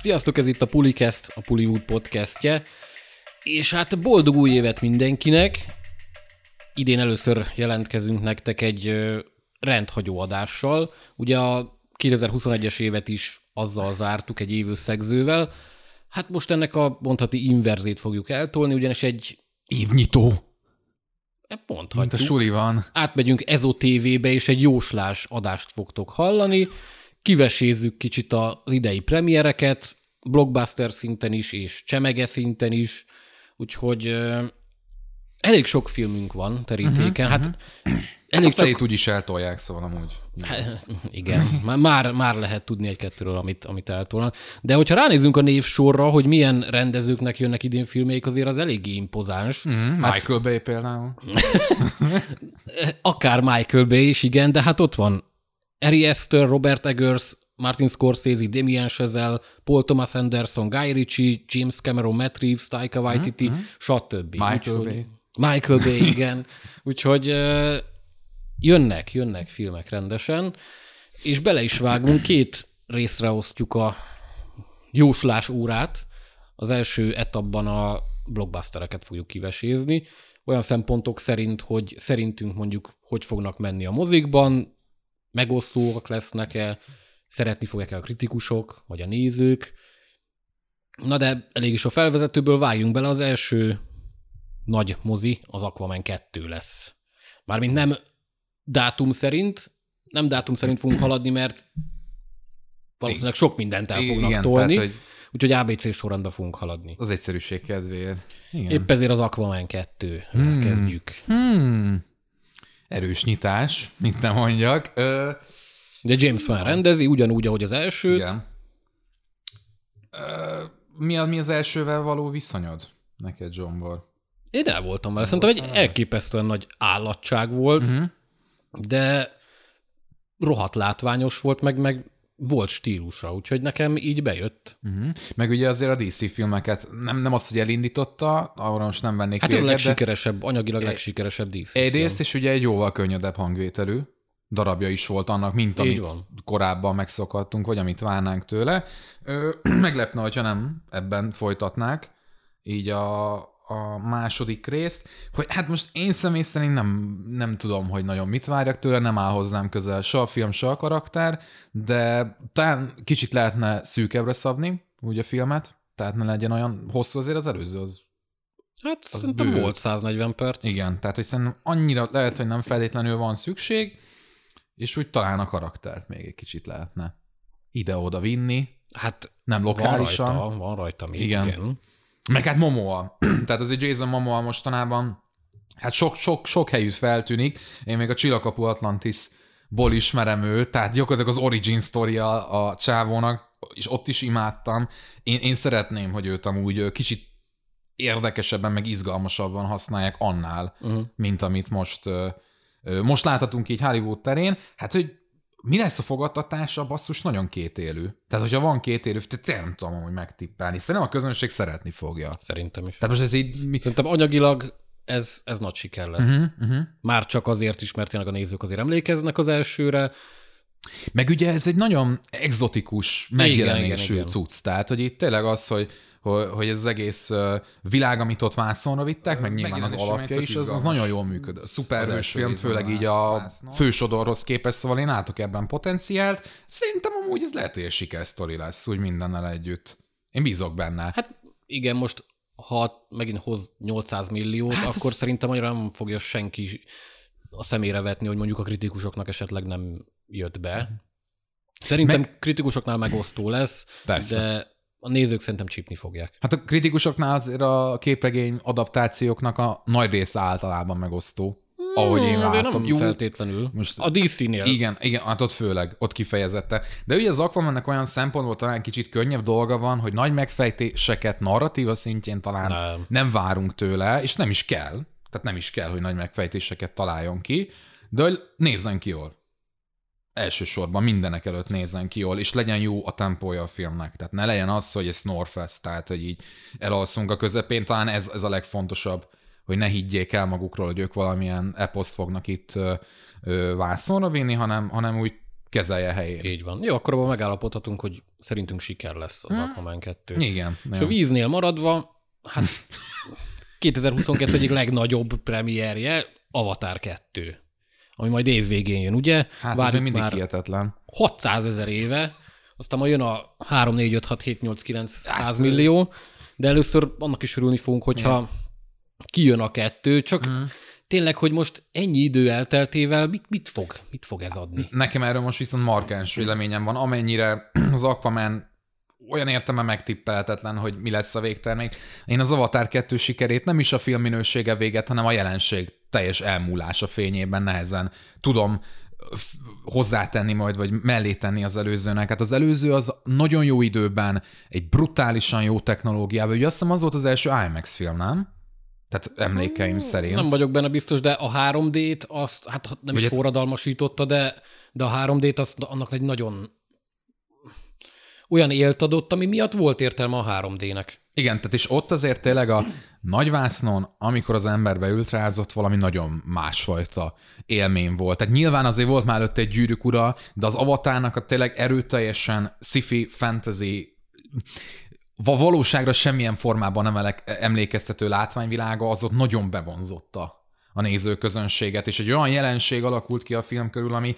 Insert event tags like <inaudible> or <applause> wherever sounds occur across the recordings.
Sziasztok, ez itt a Pulikest, a Puliwood podcastje, és hát boldog új évet mindenkinek. Idén először jelentkezünk nektek egy rendhagyó adással. Ugye a 2021-es évet is azzal zártuk egy évösszegzővel. Hát most ennek a mondhati inverzét fogjuk eltolni, ugyanis egy Évnyitó. hát Mint a suli van. átmegyünk Ezo TV-be, és egy jóslás adást fogtok hallani. Kivesézzük kicsit az idei premiereket, blockbuster szinten is, és csemege szinten is, úgyhogy ö, elég sok filmünk van terítéken. Uh-huh, hát elég A felét úgy is eltolják, szóval amúgy. Hát, Igen, már- már, lehet tudni egy-kettőről, amit, amit eltolnak. De hogyha ránézzünk a névsorra, hogy milyen rendezőknek jönnek idén filmeik, azért az eléggé impozáns. Mm. Mm, Michael Bay például. <laughs> Akár Michael Bay is, igen, de hát ott van Ari Aster, Robert Eggers, Martin Scorsese, Damien Chazelle, Paul Thomas Anderson, Guy Ritchie, James Cameron, Matt Reeves, Taika Waititi, mm-hmm. stb. Michael Úgyhogy- Bay. Michael Bay, igen. <laughs> Úgyhogy jönnek, jönnek filmek rendesen, és bele is vágunk, két részre osztjuk a jóslás órát. Az első etapban a blockbustereket fogjuk kivesézni, olyan szempontok szerint, hogy szerintünk mondjuk hogy fognak menni a mozikban, megosztóak lesznek-e, szeretni fogják-e a kritikusok, vagy a nézők. Na de elég is a felvezetőből, vágjunk bele, az első nagy mozi az Aquaman 2 lesz. Mármint nem dátum szerint, nem dátum szerint fogunk haladni, mert valószínűleg sok mindent el fognak Igen, tolni, tehát, hogy úgyhogy ABC sorrendben fogunk haladni. az egyszerűség kedvéért. Igen. Épp ezért az Aquaman 2 hmm. kezdjük. Hmm. Erős nyitás, mint nem mondjak. Ö, De James Wan rendezi, ugyanúgy, ahogy az elsőt. igen. Mi, a, mi az elsővel való viszonyod neked, Zsombor? Én el voltam vele. Szerintem egy elképesztően nagy állatság volt, uh-huh. de rohadt látványos volt, meg, meg volt stílusa, úgyhogy nekem így bejött. Uh-huh. Meg ugye azért a DC filmeket nem, nem azt, hogy elindította, arra most nem vennék Hát ez a véget, legsikeresebb, anyagilag legsikeresebb DC egyrészt, film. és ugye egy jóval könnyedebb hangvételű darabja is volt annak, mint Így amit van. korábban megszokhattunk, vagy amit várnánk tőle. Ö, <clears throat> meglepne, hogyha nem ebben folytatnák így a, a második részt, hogy hát most én személy szerint nem, nem tudom, hogy nagyon mit várjak tőle, nem áll hozzám közel se a film, se a karakter, de talán kicsit lehetne szűkebbre szabni úgy a filmet, tehát ne legyen olyan hosszú azért az előző, az Hát szerintem bő. volt 140 perc. igen, tehát hogy szerintem annyira lehet, hogy nem feltétlenül van szükség, és úgy talán a karaktert még egy kicsit lehetne ide-oda vinni, Hát nem van lokálisan. rajta, van rajta még, Igen. igen. Meg hát Momoa. <clears throat> tehát azért Jason Momoa mostanában hát sok, sok, sok helyütt feltűnik. Én még a Csillagkapu Atlantis-ból ismerem őt, tehát gyakorlatilag az origin story a, a csávónak, és ott is imádtam. Én, én szeretném, hogy őt amúgy kicsit érdekesebben, meg izgalmasabban használják annál, Uh-huh. mint amit most, most láthatunk így Hollywood terén. Hát, hogy mi lesz a fogadtatása, basszus, nagyon kétélű. Tehát, hogyha van kétélű, tehát nem tudom hogy megtippelni. Szerintem a közönség szeretni fogja. Szerintem is. Tehát most ez így... Mi... Szerintem anyagilag ez, ez nagy siker lesz. Uh-huh. Uh-huh. Már csak azért is, mert tényleg a nézők azért emlékeznek az elsőre. Meg ugye ez egy nagyon exotikus megjelenésű cucc. Tehát, hogy itt tényleg az, hogy hogy, ez az egész világ, amit ott vászonra vittek, meg nyilván az alapja is, az, az nagyon jól működött. Szuperhős első film, főleg így a fősodorhoz képest, szóval én látok ebben potenciált. Szerintem amúgy ez lehet, hogy egy sikersztori lesz, úgy mindennel együtt. Én bízok benne. Hát igen, most ha megint hoz 800 milliót, Hát hát ez- akkor szerintem annyira nem fogja senki a szemére vetni, hogy mondjuk a kritikusoknak esetleg nem jött be. Szerintem Meg... kritikusoknál megosztó lesz, Persze. de a nézők szerintem csípni fogják. Hát a kritikusoknál azért a képregény adaptációknak a nagy része általában megosztó. Ahogy én Hmm, látom. Nem Jó, feltétlenül. most- a DC-nél. Igen, igen, hát ott főleg, ott kifejezette. De ugye az Aquamannek olyan szempontból talán kicsit könnyebb dolga van, hogy nagy megfejtéseket narratíva szintjén talán nem. Nem. nem várunk tőle, és nem is kell. Tehát nem is kell, hogy nagy megfejtéseket találjon ki, de hogy nézzen ki jól. Elsősorban mindenek előtt nézzen ki jól, és legyen jó a tempója a filmnek. Tehát ne legyen az, hogy ez Snorfest, tehát hogy így elalszunk a közepén, talán ez, ez a legfontosabb, hogy ne higgyék el magukról, hogy ők valamilyen eposzt fognak itt ö, ö, vászonra vinni, hanem, hanem úgy kezelje helyén. Így van. Jó, akkor abban megállapodhatunk, hogy szerintünk siker lesz az Aquaman 2. Igen. És ja. a víznél maradva, hát <laughs> 2022 egyik legnagyobb premierje Avatar 2, ami majd év végén jön, ugye? Hát ez Várjuk még mindig hihetetlen. 600 ezer éve, aztán majd jön a 3, 4, 5, 6, 7, 8, 9, 100 millió, de először annak is örülni fogunk, hogyha kijön a kettő, csak Mhm. tényleg, hogy most ennyi idő elteltével mit, mit fog, mit fog ez adni? Nekem erről most viszont markáns véleményem van, amennyire az Aquaman olyan értelme megtippelhetetlen, hogy mi lesz a végtermék. Én az Avatar 2 sikerét nem is a film minősége véget, hanem a jelenség teljes elmúlása fényében nehezen tudom hozzátenni majd, vagy mellé tenni az előzőnek. Hát az előző az nagyon jó időben, egy brutálisan jó technológiával. Ugye azt hiszem az volt az első IMAX film, nem? Tehát emlékeim szerint. Nem vagyok benne biztos, de a 3D-t azt, hát nem is Vagy hát- forradalmasította, de, de a 3D-t azt, annak egy nagyon olyan élt adott, ami miatt volt értelme a 3D-nek. Igen, tehát és ott azért tényleg a nagyvásznon, amikor az ember beült rá, az ott valami nagyon másfajta élmény volt. Tehát nyilván azért volt már előtte egy gyűrűk ura, de az avatárnak a tényleg erőteljesen sci-fi, fantasy, valóságra semmilyen formában nem emlékeztető látványvilága, az ott nagyon bevonzotta a nézőközönséget, és egy olyan jelenség alakult ki a film körül, ami,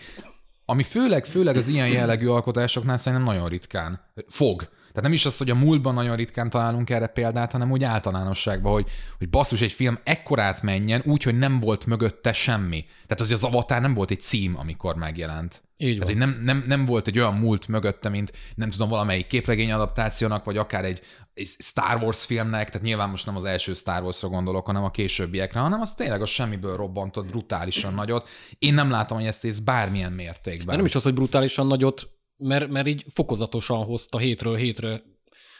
ami főleg, főleg az ilyen jellegű alkotásoknál szerintem nagyon ritkán fog. Tehát nem is az, hogy a múltban nagyon ritkán találunk erre példát, hanem úgy általánosságban, hogy, hogy basszus, egy film ekkorát menjen, úgy, hogy nem volt mögötte semmi. Tehát az, hogy az Avatar nem volt egy cím, amikor megjelent. Így Tehát, van. hogy nem, nem, nem volt egy olyan múlt mögötte, mint nem tudom, valamelyik képregény adaptációnak, vagy akár egy, egy Star Wars filmnek, tehát nyilván most nem az első Star Warsra gondolok, hanem a későbbiekre, hanem az tényleg a semmiből robbantott brutálisan nagyot. Én nem látom, hogy ezt ész bármilyen mértékben. De nem is az, hogy brutálisan nagyot, mert, mert így fokozatosan hozta hétről hétre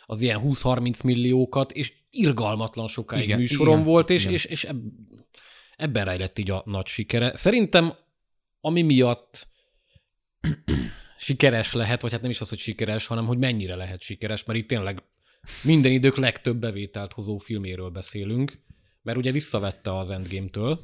az ilyen 20-30 milliókat, és irgalmatlan sokáig Igen, műsorom igen, volt, és, igen. és, és eb- ebben rejlett így a nagy sikere. Szerintem, ami miatt <clears throat> sikeres lehet, vagy hát nem is az, hogy sikeres, hanem hogy mennyire lehet sikeres, mert itt tényleg minden idők legtöbb bevételt hozó filméről beszélünk, mert ugye visszavette az Endgame-től,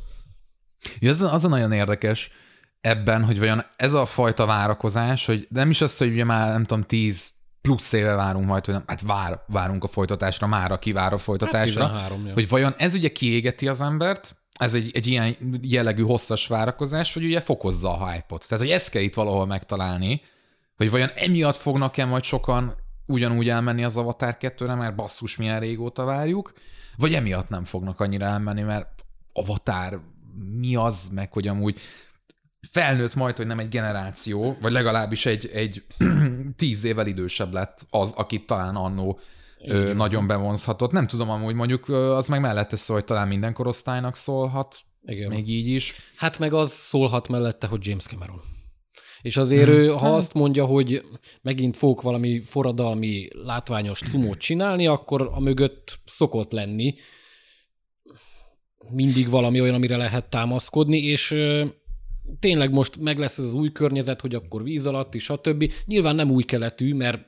Ja, az, az a nagyon érdekes ebben, hogy vajon ez a fajta várakozás, hogy nem is az, hogy ugye már nem tudom, 10 plusz éve várunk majd, hogy nem, hát vár, várunk a folytatásra, már aki vár a folytatásra, Hát 13, ja. hogy vajon ez ugye kiégeti az embert, ez egy, egy ilyen jellegű hosszas várakozás, hogy ugye fokozza a hype-ot. Tehát, hogy ezt kell itt valahol megtalálni, hogy vajon emiatt fognak-e majd sokan ugyanúgy elmenni az Avatar 2-re, mert basszus, milyen régóta várjuk, vagy emiatt nem fognak annyira elmenni, mert Avatar mi az, meg hogy amúgy felnőtt majd, hogy nem egy generáció, vagy legalábbis egy, egy <clears throat> tíz évvel idősebb lett az, akit talán annó ö, nagyon bevonzhatott. Nem tudom amúgy, mondjuk az meg mellette szól, hogy talán minden korosztálynak szólhat, Igen. még így is. Hát meg az szólhat mellette, hogy James Cameron. És azért ő, ha azt mondja, hogy megint fogok valami forradalmi, látványos cumót csinálni, akkor a mögött szokott lenni mindig valami olyan, amire lehet támaszkodni, és tényleg most meg lesz ez az új környezet, hogy akkor víz alatt is, stb. Nyilván nem új keletű, mert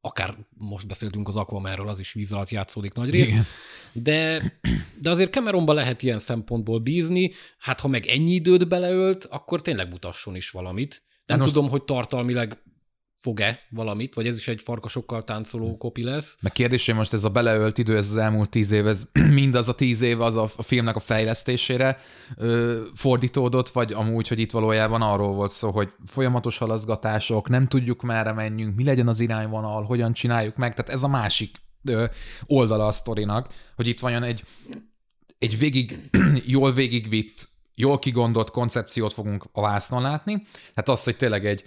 akár most beszéltünk az Aquamanről, az is víz alatt játszódik nagy rész, Igen. de, de azért Cameronba lehet ilyen szempontból bízni, hát ha meg ennyi időt beleölt, akkor tényleg mutasson is valamit. Nem most- tudom, hogy tartalmilag fog-e valamit, vagy ez is egy farkasokkal táncoló kopi lesz. Meg kérdés, hogy most ez a beleölt idő, ez az elmúlt tíz év, ez <clears throat> mindaz a tíz év az a, a filmnek a fejlesztésére ö, fordítódott, vagy amúgy, hogy itt valójában arról volt szó, hogy folyamatos halaszgatások, nem tudjuk merre menjünk, mi legyen az irányvonal, hogyan csináljuk meg, tehát ez a másik ö, oldala a sztorinak, hogy itt vajon egy, egy végig, <clears throat> jól végigvitt, jól kigondolt koncepciót fogunk a vásznon látni, hát az, hogy tényleg egy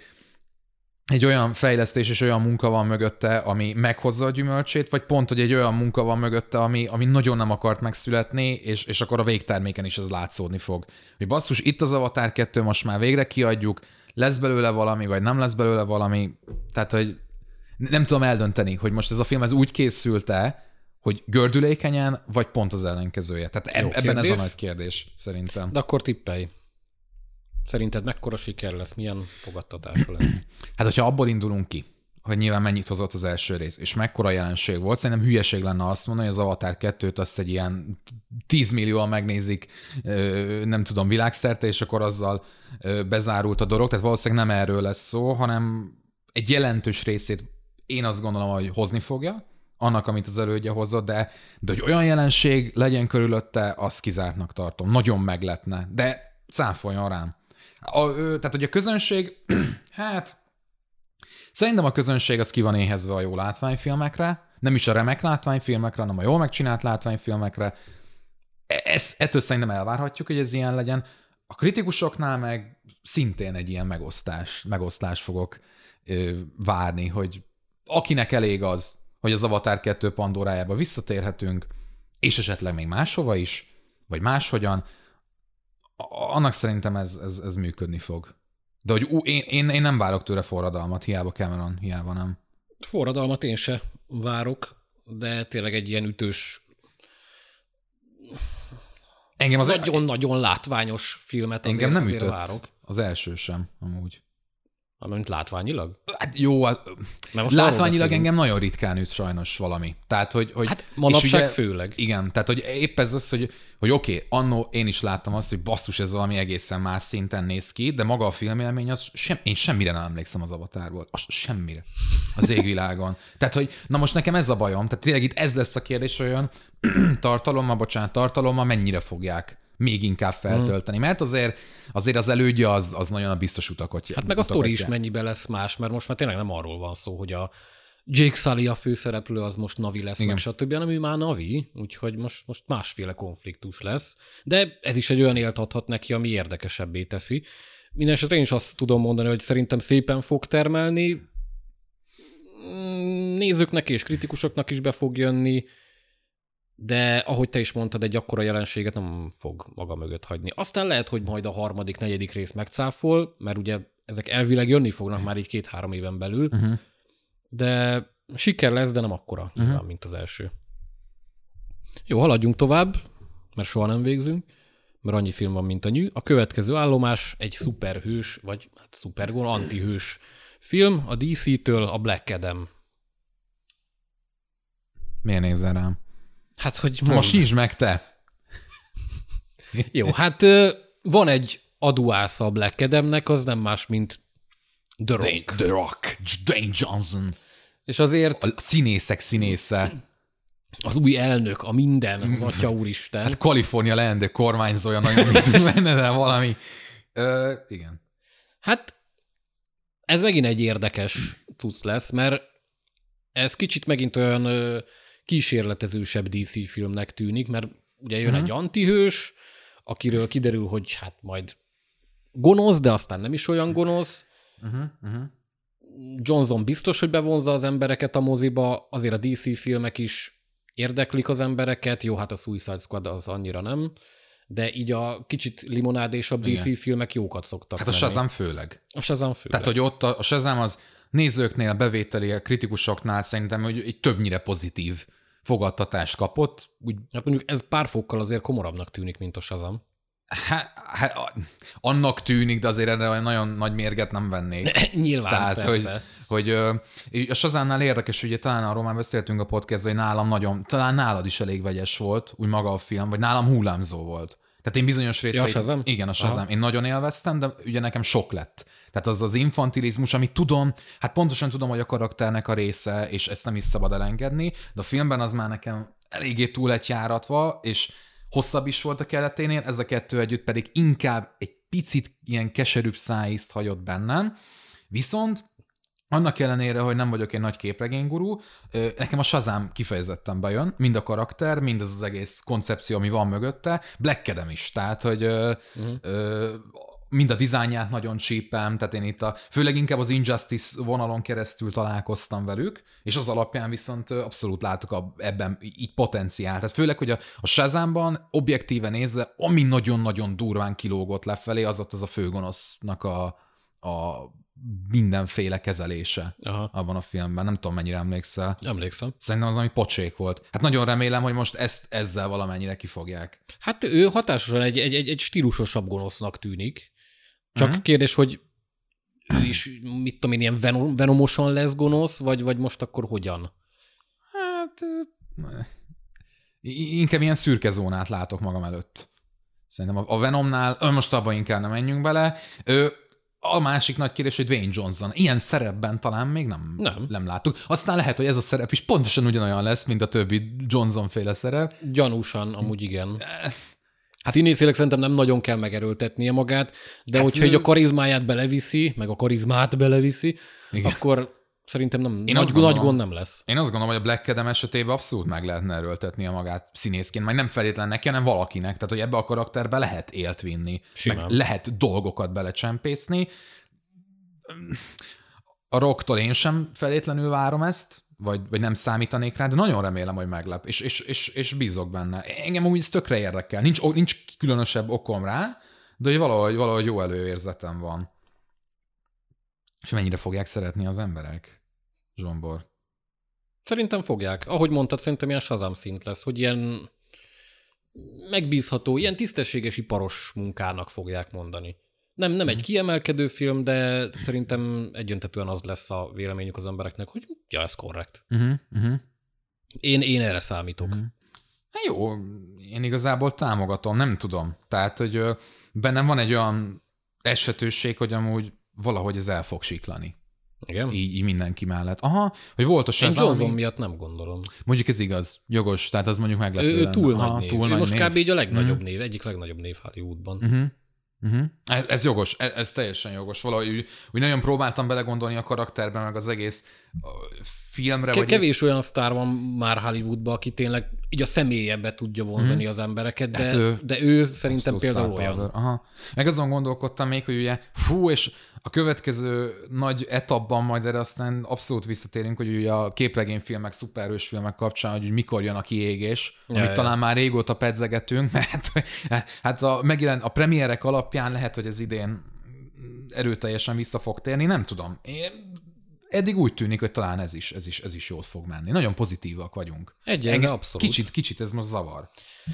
egy olyan fejlesztés és olyan munka van mögötte, ami meghozza a gyümölcsét, vagy pont, hogy egy olyan munka van mögötte, ami, ami nagyon nem akart megszületni, és, és akkor a végterméken is ez látszódni fog. Hogy basszus, itt az Avatar 2, most már végre kiadjuk, lesz belőle valami, vagy nem lesz belőle valami, tehát, hogy nem tudom eldönteni, hogy most ez a film ez úgy készült-e, hogy gördülékenyen, vagy pont az ellenkezője. Tehát eb- Jó ebben ez a kérdés. nagy kérdés, szerintem. De akkor tippelj. Szerinted mekkora siker lesz, milyen fogadtatása lesz? <clears throat> Hát, hogyha abból indulunk ki, hogy nyilván mennyit hozott az első rész, és mekkora jelenség volt. Szerintem hülyeség lenne azt mondani, hogy az Avatar 2-t azt egy ilyen 10 millióan megnézik, nem tudom, világszerte, és akkor azzal bezárult a dolog. Tehát valószínűleg nem erről lesz szó, hanem egy jelentős részét én azt gondolom, hogy hozni fogja, annak, amit az elődje hozott, de, de hogy olyan jelenség legyen körülötte, azt kizártnak tartom. Nagyon meglepne, de cáfoljon rám. A, tehát, hogy a közönség, <clears throat> hát Szerintem a közönség az ki van éhezve a jó látványfilmekre, nem is a remek látványfilmekre, hanem a jól megcsinált látványfilmekre. E, ez, ettől szerintem elvárhatjuk, hogy ez ilyen legyen. A kritikusoknál meg szintén egy ilyen megosztás, megosztás fogok ö, várni, hogy akinek elég az, hogy az Avatar 2 Pandorájába visszatérhetünk, és esetleg még máshova is, vagy máshogyan, annak szerintem ez, ez, ez működni fog. De hogy ú, én, én, én nem várok tőle forradalmat, hiába Cameron, hiába nem. Forradalmat én se várok, de tényleg egy ilyen ütős Engem az nagyon-nagyon e... látványos filmet azért, Engem nem azért ütött várok. Az első sem, amúgy. Amint látványilag? Hát jó, hát, Mert most látványilag engem nagyon ritkán üt sajnos valami. Tehát, hogy, hogy hát manapság ugye, főleg. Igen, tehát hogy épp ez az, hogy, hogy oké, okay, annó én is láttam azt, hogy basszus, ez valami egészen más szinten néz ki, de maga a filmélmény, az sem, én semmire nem emlékszem az avatárból. Az semmire. Az égvilágon. <laughs> tehát, hogy na most nekem ez a bajom. Tehát tényleg itt ez lesz a kérdés, olyan <clears throat> tartalommal, bocsánat, tartalommal mennyire fogják még inkább feltölteni, mm. mert azért, azért az elődje az, az nagyon a biztos utakot Hát meg a sztori is mennyibe lesz más, mert most már tényleg nem arról van szó, hogy a Jake Sully a főszereplő, az most Navi lesz, Igen. meg stb., hanem ő már Navi, úgyhogy most, most másféle konfliktus lesz. De ez is egy olyan élt adhat neki, ami érdekesebbé teszi. Mindenesetre én is azt tudom mondani, hogy szerintem szépen fog termelni, mm, nézőknek és kritikusoknak is be fog jönni, de ahogy te is mondtad, egy akkora jelenséget nem fog maga mögött hagyni. Aztán lehet, hogy majd a harmadik, negyedik rész megcáfol, mert ugye ezek elvileg jönni fognak már így két-három éven belül, uh-huh. de siker lesz, de nem akkora, uh-huh. mint az első. Jó, haladjunk tovább, mert soha nem végzünk, mert annyi film van, mint a nyű. A következő állomás egy szuperhős, vagy hát szupergon, antihős film, a DC-től a Black Adam. Miért nézel rám? Hát, hogy mondd. Most meg te. Jó, hát van egy aduásza a Black Adamnek, az nem más, mint The Rock. The Rock, Dwayne Johnson. És azért... A színészek színésze. Az új elnök, a minden, az atya úristen. Hát Kalifornia leendő kormányzója nagyon <laughs> bizony benne, de valami... Ö, igen. Hát ez megint egy érdekes cucc lesz, mert ez kicsit megint olyan kísérletezősebb DC filmnek tűnik, mert ugye jön uh-huh. egy antihős, akiről kiderül, hogy hát majd gonosz, de aztán nem is olyan gonosz. Uh-huh. Uh-huh. Johnson biztos, hogy bevonza az embereket a moziba, azért a DC filmek is érdeklik az embereket, jó, hát a Suicide Squad az annyira nem, de így a kicsit limonádésabb DC Igen. filmek jókat szoktak Hát a Shazam főleg. A Shazam főleg. Tehát, hogy ott a, a Shazam az nézőknél, bevételi, a kritikusoknál szerintem hogy egy többnyire pozitív fogadtatást kapott. Úgy... Hát mondjuk ez pár fokkal azért komorabbnak tűnik, mint a Shazam. Hát, hát, annak tűnik, de azért erre olyan nagyon nagy mérget nem vennék. <laughs> Nyilván, Tehát, persze. Hogy, hogy a Shazamnál érdekes, ugye talán arról már beszéltünk a podcast hogy nálam nagyon, talán nálad is elég vegyes volt, úgy maga a film, vagy nálam hullámzó volt. Tehát én bizonyos részeit... Ja, a Shazam? Igen, a Shazam. Aha. Én nagyon élveztem, de ugye nekem sok lett. Tehát az az infantilizmus, amit tudom, hát pontosan tudom, hogy a karakternek a része, és ezt nem is szabad elengedni, de a filmben az már nekem eléggé túl lett járatva, és hosszabb is volt a keleténél, ez a kettő együtt pedig inkább egy picit ilyen keserűbb szájízt hagyott bennem, viszont annak ellenére, hogy nem vagyok egy nagy képregénygurú, nekem a Shazam kifejezetten bejön, mind a karakter, mind az az egész koncepció, ami van mögötte, Black Adam is, tehát, hogy uh-huh mind a dizájnját nagyon csípem, tehát én itt a, főleg inkább az Injustice vonalon keresztül találkoztam velük, és az alapján viszont abszolút látok a, ebben így potenciál. Tehát főleg, hogy a, a Shazamban objektíve nézve, ami nagyon-nagyon durván kilógott lefelé, az ott az a főgonosznak a, a mindenféle kezelése Aha. abban a filmben. Nem tudom, mennyire emlékszel. Emlékszem. Szerintem az, ami pocsék volt. Hát nagyon remélem, hogy most ezt ezzel valamennyire kifogják. Hát ő hatásosan egy, egy, egy, egy stílusosabb gonosznak tűnik. Csak uh-huh. kérdés, hogy ő is, mit tudom én, ilyen venom, venomosan lesz gonosz, vagy, vagy most akkor hogyan? Hát inkább ilyen szürke zónát látok magam előtt. Szerintem a Venomnál, most abban inkább nem menjünk bele. Ö, a másik nagy kérdés, hogy Dwayne Johnson. Ilyen szerepben talán még nem, Nem. nem láttuk. Aztán lehet, hogy ez a szerep is pontosan ugyanolyan lesz, mint a többi Johnson-féle szerep. Gyanúsan, amúgy igen. Hát színészileg szerintem nem nagyon kell megerőltetnie magát, de hát, hogyha ő- így a karizmáját beleviszi, meg a karizmát beleviszi, Igen. akkor szerintem nem, Én nagy, azt gondolom- nagy gond nem lesz. Én azt gondolom, hogy a Black Adam esetében abszolút meg lehetne erőltetni a magát színészként, majd nem feltétlen neki, hanem valakinek. Tehát, hogy ebbe a karakterbe lehet élt vinni, Simán. meg lehet dolgokat belecsempészni. A rocktól én sem feltétlenül várom ezt, vagy, vagy nem számítanék rá, de nagyon remélem, hogy meglep, és, és, és, és bízok benne. Engem úgy tökre érdekel. Nincs, nincs különösebb okom rá, de hogy valahogy, valahogy jó előérzetem van. És mennyire fogják szeretni az emberek, Zsombor? Szerintem fogják. Ahogy mondtad, szerintem ilyen Shazam szint lesz, hogy ilyen megbízható, ilyen tisztességes iparos munkának fogják mondani. Nem, nem egy kiemelkedő film, de szerintem egyöntetően az lesz a véleményük az embereknek, hogy ja, ez korrekt. Uh-huh, uh-huh. Én, én erre számítok. Mhm. Hát jó, én igazából támogatom, nem tudom. Tehát, hogy bennem van egy olyan esetőség, hogy amúgy valahogy ez el fog siklani. Igen? Így, így mindenki mellett. Aha, hogy volt a Én Shazam, Johnson ami- miatt nem gondolom. Mondjuk ez igaz, jogos, tehát az mondjuk meglepő Ő, ő lenne. túl Aha, nagy név. túl ő nagy most név. kb. így a legnagyobb név, egyik legnagyobb név Hollywoodban. Uh-huh. Uh-huh. Ez, ez jogos, ez, ez teljesen jogos. Valahogy úgy, úgy nagyon próbáltam belegondolni a karakterbe, meg az egész filmre. Ke- vagy kevés olyan sztár van már Hollywoodban, aki tényleg így a személyebe tudja vonzani az embereket, de, Hát ő- de ő szerintem például olyan. power. Aha. Meg azon gondolkodtam még, hogy ugye fú, és a következő nagy etapban majd erre aztán abszolút visszatérünk, hogy ugye a képregényfilmek, szuperhős filmek kapcsán, hogy mikor jön a kiégés, Ja, amit ja. talán már régóta pedzegetünk, <laughs> mert hát a, megjelent, a premierek alapján lehet, hogy ez idén erőteljesen vissza fog térni, nem tudom. Én, eddig úgy tűnik, hogy talán ez is, ez is, ez is jót fog menni. Nagyon pozitívak vagyunk. Engem abszolút. Kicsit, kicsit ez most zavar.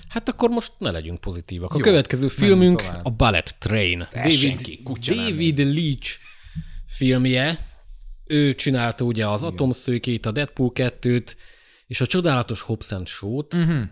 Hát akkor most ne legyünk pozitívak. A Jó, következő filmünk a Ballet Train. Essen ki, kutya nem David Leach filmje. Ő csinálta ugye az Atomszőkét, a Deadpool 2-t, és a csodálatos Hobbs and Show-t. Mhm.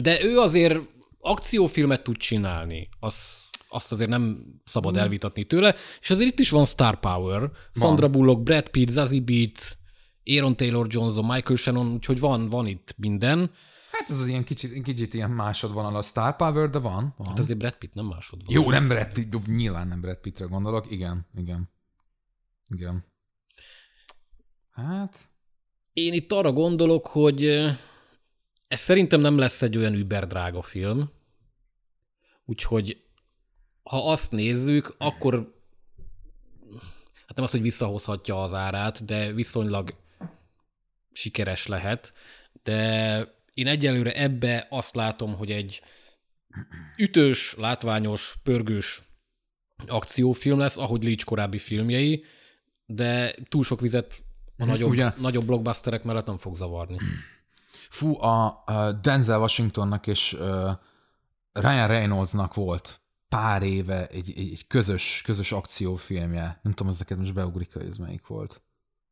De ő azért akciófilmet tud csinálni. Az, azt azért nem szabad Mhm. elvitatni tőle. És azért itt is van star power. Sandra Bullock, Brad Pitt, Zazie Beetz, Aaron Taylor Johnson, Michael Shannon, úgyhogy van, van itt minden. Hát ez az ilyen kicsit, kicsit ilyen másodvonal a Star Power, de van. van. Hát azért Brad Pitt nem másod van. Jó, nem Brad Pitt, jó, nyilván nem Brad Pittre gondolok. Igen, igen. Igen. Hát, Én itt arra gondolok, hogy ez szerintem nem lesz egy olyan überdrága film, úgyhogy ha azt nézzük, akkor hát nem az, hogy visszahozhatja az árát, de viszonylag sikeres lehet, de én egyelőre ebbe azt látom, hogy egy ütős, látványos, pörgős akciófilm lesz, ahogy Leach korábbi filmjei, de túl sok vizet a nagyobb, Ugye- nagyobb blockbusterek mellett nem fog zavarni. fú, a, Denzel Washingtonnak és Ryan Reynoldsnak volt pár éve egy, egy, egy közös, közös akciófilmje. Nem tudom, az neked most beugrik, hogy ez melyik volt.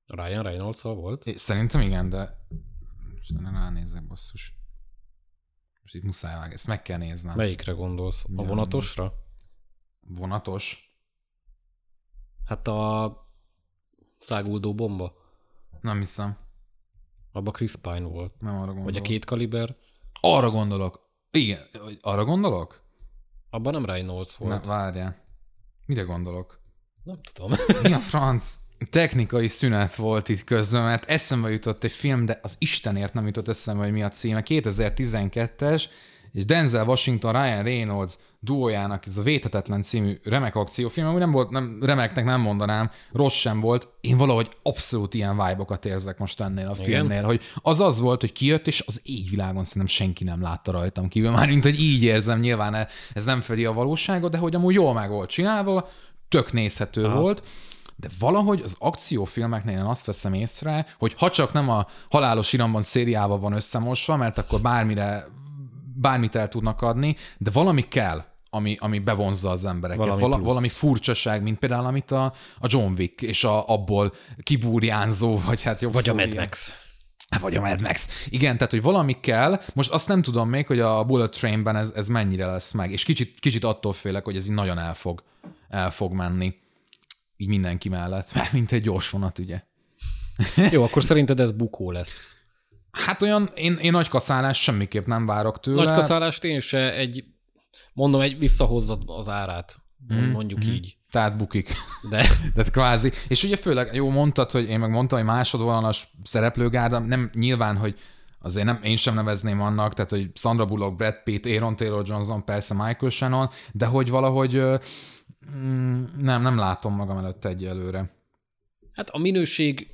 Ryan reynolds volt? É, Szerintem igen, de most ne ránézek, basszus. Most itt muszáj vágni, ezt meg kell néznem. Melyikre gondolsz? A vonatosra? Vonatos? Hát a száguldó bomba. Nem hiszem. Abba Chris Pine volt. Nem arra gondolok. Vagy a két kaliber. Arra gondolok. Igen, arra gondolok? Abban nem Reynolds volt. Ne, várjál. Mire gondolok? Nem tudom. Mi a franc? Technikai szünet volt itt közben, mert eszembe jutott egy film, de az Istenért nem jutott eszembe, hogy mi a címe. 2012-es, és Denzel Washington, Ryan Reynolds duójának ez a Vétetetlen című remek akciófilm, ami nem volt, nem, remeknek nem mondanám, rossz sem volt. Én valahogy abszolút ilyen vibe érzek most ennél a filmnél, hogy az az volt, hogy kijött, és az égvilágon szerintem senki nem látta rajtam kívül. <laughs> Már mint, hogy így érzem, nyilván ez nem fedi a valóságot, de hogy amúgy jól meg volt csinálva, tök nézhető Aha. volt, de valahogy az akciófilmeknél én azt veszem észre, hogy ha csak nem a halálos iramban szériával van összemosva, mert akkor bármire, bármit el tudnak adni, de valami kell ami, ami bevonzza az embereket. Valami Vala, plusz. valami furcsaság, mint például amit a, a John Wick, és a, abból kibúrjánzó, vagy hát jobb Vagy a szó Mad ilyen. Max. Hát, Vagy a Mad Max. Igen, tehát, hogy valami kell. Most azt nem tudom még, hogy a Bullet Trainben ez, ez mennyire lesz meg. És kicsit, kicsit attól félek, hogy ez így nagyon el fog, el fog menni. Így mindenki mellett. <laughs> Mint egy gyors vonat, ugye. Jó, akkor szerinted ez bukó lesz. Hát olyan, én, én nagy kaszálás semmiképp nem várok tőle. Nagy kaszállást én se egy, mondom, egy visszahozza az árát. Mondjuk így. Tehát bukik. De <laughs> De kvázi. És ugye főleg, jó mondtad, hogy én meg mondtam, hogy másodvonalas szereplőgárda, nem nyilván, hogy azért nem, én sem nevezném annak, tehát, hogy Sandra Bullock, Brad Pitt, Aaron Taylor Johnson, persze Michael Shannon, de hogy valahogy mm, nem, nem látom magam előtt egyelőre. hát a minőség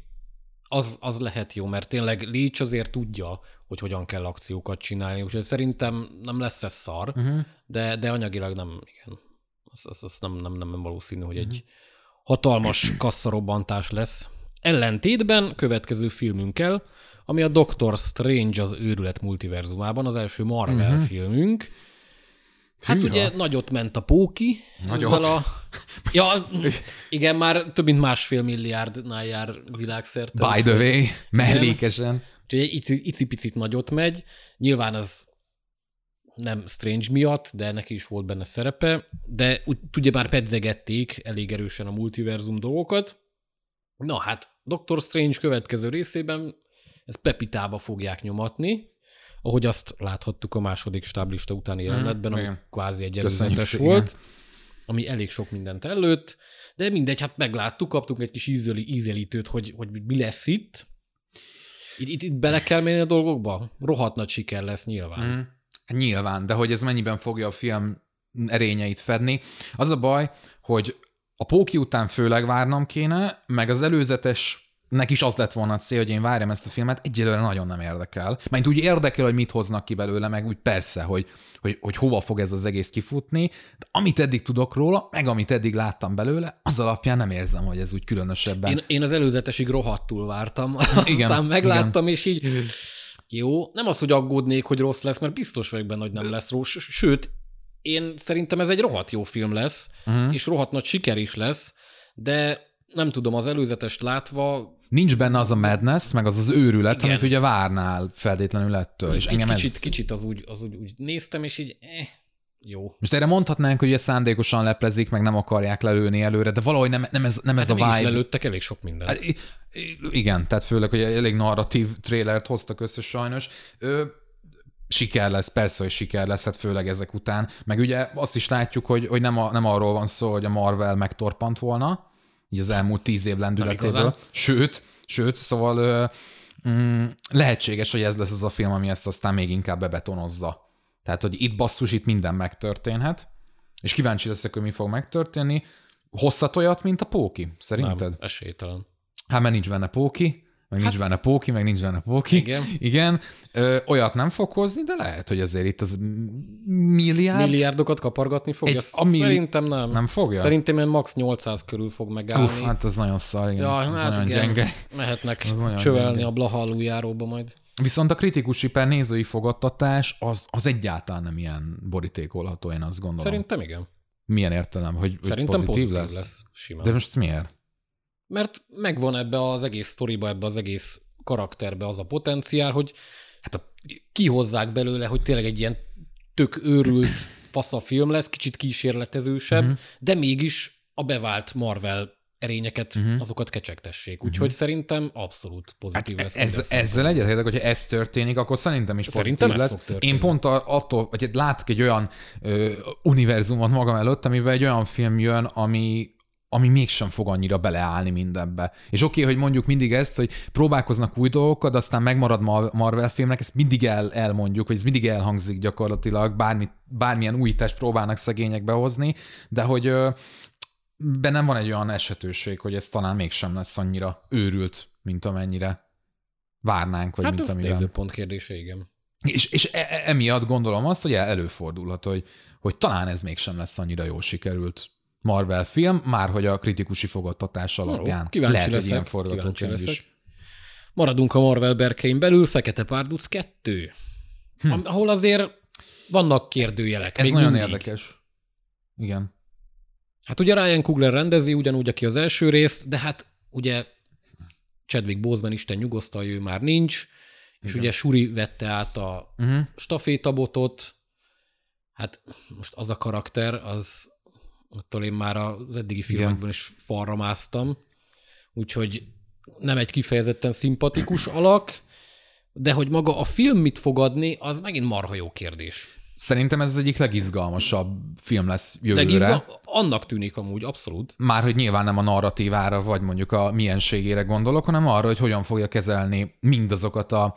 az, az lehet jó, mert tényleg Leach azért tudja, hogy hogyan kell akciókat csinálni, úgyhogy szerintem nem lesz ez szar, uh-huh. de, de anyagilag nem, igen. Az, az, az nem, nem, nem valószínű, hogy egy hatalmas kasszarobbantás lesz. Ellentétben következő filmünkkel, ami a Doctor Strange az őrület multiverzumában, az első Marvel uh-huh. filmünk. Hát Hűha. ugye nagyot ment a póki. Nagyot? Ezzel a... <laughs> Ja, igen, már több mint másfél milliárdnál jár világszerte. By the way, mellékesen. Úgyhogy egy ici- icipicit nagyot megy. Nyilván az nem Strange miatt, de neki is volt benne szerepe, de úgy, ugye már pedzegették elég erősen a multiverzum dolgokat. Na hát, Doctor Strange következő részében ezt Pepitába fogják nyomatni, ahogy azt láthattuk a második stáblista utáni jelenetben, ami igen. kvázi egy előzetes volt, ami elég sok mindent előtt, de mindegy, hát megláttuk, kaptunk egy kis ízeli, ízelítőt, hogy, hogy mi lesz itt. Itt, itt, itt bele kell menni a dolgokba? Rohadt nagy siker lesz nyilván. Mm. Hát Nyilván, de hogy ez mennyiben fogja a film erényeit fedni. Az a baj, hogy a póki után főleg várnom kéne, meg az előzetes nek is az lett volna a cél, hogy én várjam ezt a filmet, egyelőre nagyon nem érdekel. Mert úgy érdekel, hogy mit hoznak ki belőle, meg úgy persze, hogy, hogy, hogy hova fog ez az egész kifutni, de amit eddig tudok róla, meg amit eddig láttam belőle, az alapján nem érzem, hogy ez úgy különösebben. Én, én az előzetesig rohadtul vártam, <laughs> aztán Igen, megláttam, és így jó, nem az, hogy aggódnék, hogy rossz lesz, mert biztos vagyok benne, hogy nem lesz rossz, sőt, én szerintem ez egy rohadt jó film lesz, uh-huh. és rohadt nagy siker is lesz, de nem tudom, az előzetest látva Nincs benne az a madness, meg az az őrület, Igen. amit ugye várnál feltétlenül ettől. És engem kicsit, ez... kicsit az, úgy, az úgy, úgy néztem, és így eh, jó. Most erre mondhatnánk, hogy ugye szándékosan leplezik, meg nem akarják lelőni előre, de valahogy nem, nem ez, nem ez Hát a vibe. lelőttek elég sok mindent. Hát, igen, tehát főleg, hogy elég narratív trélert hoztak össze sajnos. Ö, siker lesz, persze, hogy siker lesz, hát főleg ezek után. Meg ugye azt is látjuk, hogy, hogy nem, a, nem arról van szó, hogy a Marvel megtorpant volna, így az elmúlt tíz év lendületéből. Sőt, sőt, szóval mm, lehetséges, hogy ez lesz az a film, ami ezt aztán még inkább bebetonozza. Tehát, hogy itt basszus, itt minden megtörténhet, és kíváncsi leszek, hogy mi fog megtörténni. Hosszat olyat, mint a Póki, szerinted? nem, esélytelen. Hát mert nincs benne póki, meg nincs benne póki, meg nincs benne póki. Hát- Igen. Igen. Ö, olyat nem fog hozni, de lehet, hogy azért itt az milliárd... Milliárdokat kapargatni fogja? Egy- a milli- Szerintem nem. Nem fogja? Szerintem ilyen max 800 körül fog megállni. Uff, hát az nagyon szar, igen. ja, az hát nagyon igen, gyenge. mehetnek Az nagyon csövelni gyenge. a Blaha aluljáróba majd. Viszont a kritikusi per nézői fogadtatás az, az egyáltalán nem ilyen borítékolható, én azt gondolom. Szerintem igen. Milyen értelem, hogy, hogy Szerintem pozitív, pozitív lesz? lesz. Simán. De most miért? Mert megvan ebbe az egész sztoriba, ebbe az egész karakterbe az a potenciál, hogy hát a, kihozzák belőle, hogy tényleg egy ilyen tök őrült fasza film lesz, kicsit kísérletezősebb, Mhm. uh-huh. de mégis a bevált Marvel erényeket, Mhm. uh-huh. azokat kecsegtessék. Úgyhogy uh-huh. szerintem abszolút pozitív lesz. Ez, ezzel egyetértek, hogyha ez történik, akkor szerintem is Szerintem pozitív ez lesz. fog történni. Én pont attól, vagy hát látok egy olyan ö, univerzumot magam előtt, amiben egy olyan film jön, ami ami mégsem fog annyira beleállni mindenbe. És oké, okay, hogy mondjuk mindig ezt, hogy próbálkoznak új dolgokat, de aztán megmarad Mar- Marvel filmnek, ezt mindig el, elmondjuk, vagy ez mindig elhangzik gyakorlatilag, bármi, bármilyen újítást próbálnak szegények behozni, de hogy ö, bennem van egy olyan esetőség, hogy ez talán mégsem lesz annyira őrült, mint amennyire várnánk, vagy Hát mint ez amivel. nézőpont kérdése, igen. És, és e- e- emiatt gondolom azt, hogy el- előfordulhat, hogy, hogy talán ez mégsem lesz annyira jól sikerült Marvel film, már hogy a kritikusi fogadtatás alapján. kíváncsi Lehet, leszek, ilyen forgatókönyv is. Maradunk a Marvel berkein belül, Fekete Párduc 2, hm. ahol azért vannak kérdőjelek. Ez még nagyon mindig. érdekes. Igen. Hát ugye Ryan Coogler rendezi ugyanúgy, aki az első részt, de hát ugye Chadwick Boseman Isten nyugosztal, ő már nincs, és ugye Suri vette át a Uh-huh. stafétabotot, hát most az a karakter, az attól én már az eddigi filmekben is falra másztam, úgyhogy nem egy kifejezetten szimpatikus alak, de hogy maga a film mit fog adni, az megint marha jó kérdés. Szerintem ez az egyik legizgalmasabb film lesz De jövőre. gizga, annak tűnik amúgy, abszolút. Már hogy nyilván nem a narratívára, vagy mondjuk a mienségére gondolok, hanem arra, hogy hogyan fogja kezelni mindazokat a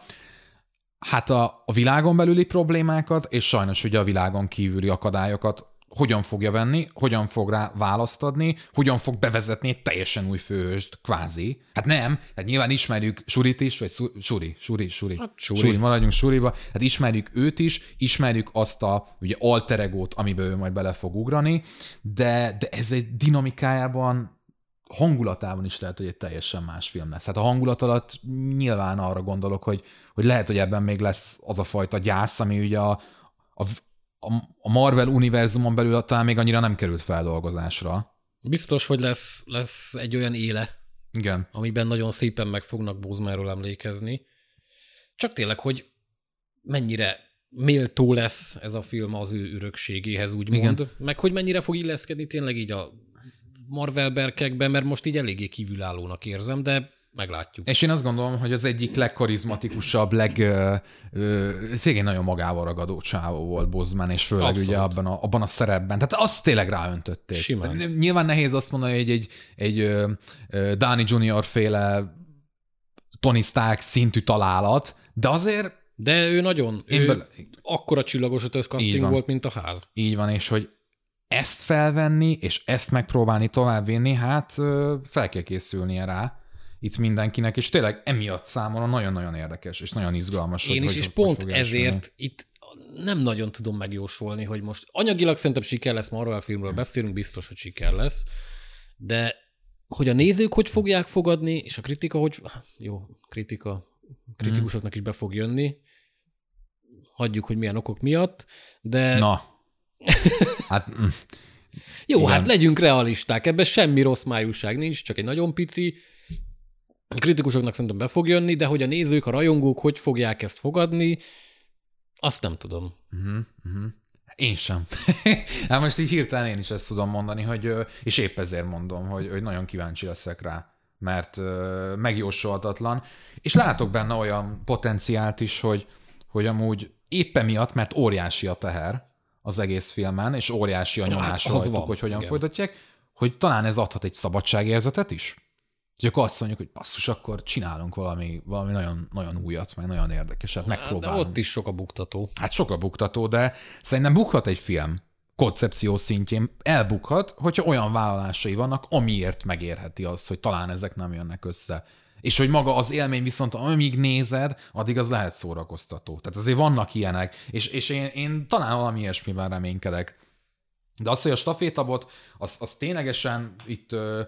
hát a, a világon belüli problémákat, és sajnos ugye a világon kívüli akadályokat hogyan fogja venni, hogyan fog rá választ adni, hogyan fog bevezetni egy teljesen új főhőst, kvázi. Hát nem, hát nyilván ismerjük Surit is, vagy Su- Suri, Suri, Suri. Hát Suri. Suri, maradjunk Suriba. Hát ismerjük őt is, ismerjük azt a ugye alter egót, amiben ő majd bele fog ugrani, de, de ez egy dinamikájában hangulatában is lehet, hogy egy teljesen más film lesz. Hát a hangulat alatt nyilván arra gondolok, hogy, hogy lehet, hogy ebben még lesz az a fajta gyász, ami ugye a, a, a Marvel univerzumon belül talán még annyira nem került feldolgozásra. Biztos, hogy lesz, lesz egy olyan éle, Igen. amiben nagyon szépen meg fognak Bózmáról emlékezni. Csak tényleg, hogy mennyire méltó lesz ez a film az ő örökségéhez, úgymond. Igen. Meg hogy mennyire fog illeszkedni tényleg így a Marvel berkekben, mert most így eléggé kívülállónak érzem, de meglátjuk. És én azt gondolom, hogy az egyik legkarizmatikusabb, leg ö, nagyon magával ragadó csávó volt Bozman, és főleg Abszolút. ugye abban a, abban a szerepben. Tehát azt tényleg ráöntötték. Simán. Nyilván nehéz azt mondani, hogy egy, egy ö, ö, Junior féle Tony Stark szintű találat, de azért De ő nagyon, Én ő bele- akkora csillagos Így casting volt, mint a ház. így van, és hogy ezt felvenni, és ezt megpróbálni továbbvinni, hát fel kell készülnie rá itt mindenkinek, és tényleg emiatt számomra nagyon-nagyon érdekes, és nagyon izgalmas. hogy Én is, hogy és hogy pont ezért itt nem nagyon tudom megjósolni, hogy most anyagilag szerintem siker lesz, Marvel filmről beszélünk, biztos, hogy siker lesz, de hogy a nézők hogy fogják fogadni, és a kritika hogy, jó, kritika, kritikusoknak is be fog jönni, hagyjuk, hogy milyen okok miatt, de Na, <laughs> hát mm, jó, igen. hát legyünk realisták, ebben semmi rossz májúság nincs, csak egy nagyon pici, a kritikusoknak szerintem be fog jönni, de hogy a nézők, a rajongók hogy fogják ezt fogadni, azt nem tudom. uh-huh, uh-huh. én sem. <laughs> hát most így hirtelen én is ezt tudom mondani, hogy, és épp ezért mondom, hogy, hogy nagyon kíváncsi leszek rá, mert ö, megjósolhatatlan, és látok benne olyan potenciált is, hogy, hogy amúgy éppen miatt, mert óriási a teher az egész filmen, és óriási a Hát, nyomás az rajtuk, hogy hogyan igen. folytatják, hogy talán ez adhat egy szabadságérzetet is. Hogy akkor azt mondjuk, hogy basszus, akkor csinálunk valami, valami nagyon, nagyon újat, meg nagyon érdekeset, Hát, de megpróbálunk. ott is sok a buktató. Hát sok a buktató, de szerintem bukhat egy film koncepció szintjén. Elbukhat, hogyha olyan vállalásai vannak, amiért megérheti az, hogy talán ezek nem jönnek össze. És hogy maga az élmény viszont, amíg nézed, addig az lehet szórakoztató. Tehát azért vannak ilyenek, és, és én, én talán valami ilyesmiben reménykedek. De az, hogy a stafétabot, az, az ténylegesen itt ö,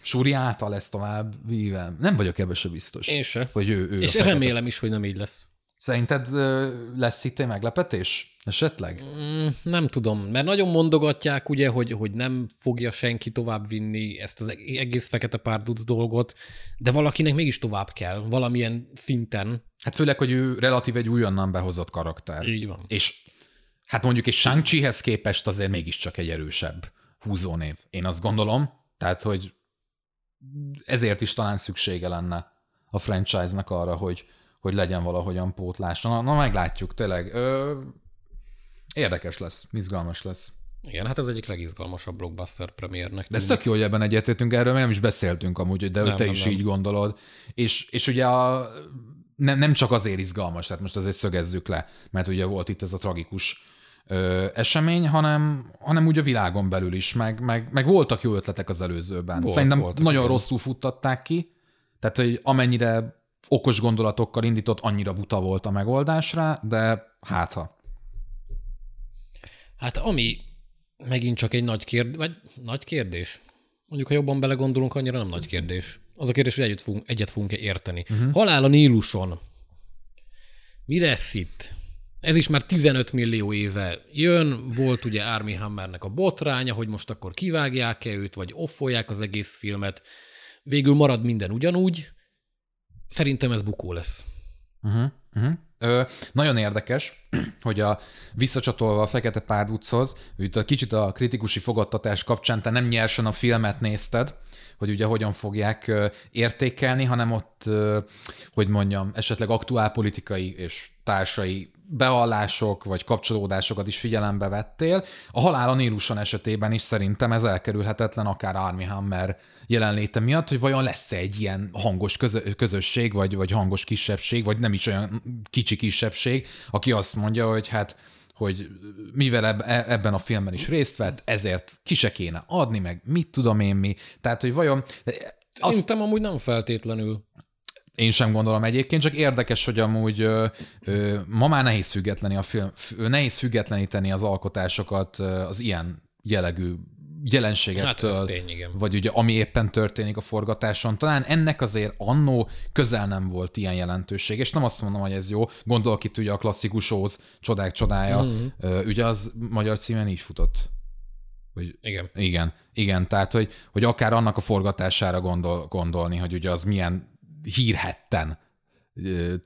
Suri által lesz tovább víve. Nem vagyok ebben se biztos. Én se. Hogy ő, ő És remélem is, hogy nem így lesz. Szerinted lesz itt egy meglepetés? Esetleg? Mm, nem tudom, mert nagyon mondogatják, ugye, hogy, hogy nem fogja senki tovább vinni ezt az egész fekete párduc dolgot, de valakinek mégis tovább kell, valamilyen szinten. Hát főleg, hogy ő relatív egy újonnan behozott karakter. Így van. És hát mondjuk egy shang képest azért mégiscsak egy erősebb húzónév. Én azt gondolom. Tehát, hogy ezért is talán szüksége lenne a franchise-nak arra, hogy, hogy legyen valahogyan pótlás. Na, na meglátjuk, tényleg. Ö, érdekes lesz, izgalmas lesz. Igen, hát ez egyik legizgalmasabb blockbuster premiernek. De ez tök jó, hogy ebben egyetértünk erről, mert nem is beszéltünk amúgy, de Nem, te nem, is nem. így gondolod. És, és ugye a, nem, nem csak azért izgalmas, tehát most azért szögezzük le, mert ugye volt itt ez a tragikus ö, esemény, hanem, hanem úgy a világon belül is, meg, meg, meg voltak jó ötletek az előzőben. Volt, Szerintem voltak, nagyon igen. rosszul futtatták ki, tehát hogy amennyire okos gondolatokkal indított, annyira buta volt a megoldásra, de hát ha. Hát ami megint csak egy nagy kérdés, vagy nagy kérdés. Mondjuk, ha jobban belegondolunk, annyira nem nagy kérdés. Az a kérdés, hogy egyet fogunk, egyet fogunk-e érteni. Uh-huh. Halál a Níluson. Mi lesz itt? Ez is már 15 millió éve jön, volt ugye Army Hammernek a botránya, hogy most akkor kivágják-e őt, vagy offolják az egész filmet. Végül marad minden ugyanúgy. Szerintem ez bukó lesz. Uh-huh, uh-huh. Ö, nagyon érdekes, hogy a visszacsatolva a Fekete Párduchoz, itt a kicsit a kritikusi fogadtatás kapcsán te nem nyersen a filmet nézted, hogy ugye hogyan fogják értékelni, hanem ott, hogy mondjam, esetleg aktuál politikai és társai beallások vagy kapcsolódásokat is figyelembe vettél. A halál a Níluson esetében is szerintem ez elkerülhetetlen, akár Army Hammer jelenléte miatt, hogy vajon lesz -e egy ilyen hangos közösség, vagy, vagy hangos kisebbség, vagy nem is olyan kicsi kisebbség, aki azt mondja, hogy hát hogy mivel e, ebben a filmben is részt vett, ezért ki se kéne adni, meg mit tudom én mi. Tehát, hogy vajon... Azt... Szerintem amúgy nem feltétlenül. Én sem gondolom egyébként, csak érdekes, hogy amúgy ö, ö, ma már nehéz függetleni a film, nehéz függetleníteni az alkotásokat az ilyen jellegű jelenségektől, hát tény, igen. vagy ugye ami éppen történik a forgatáson. Talán ennek azért annó közel nem volt ilyen jelentőség, és nem azt mondom, hogy ez jó. Gondolok itt ugye a klasszikus Óz, Csodák csodája, mm-hmm. ugye az magyar címen így futott. Hogy, igen. Igen, igen, tehát hogy, hogy akár annak a forgatására gondol, gondolni, hogy ugye az milyen hírhetten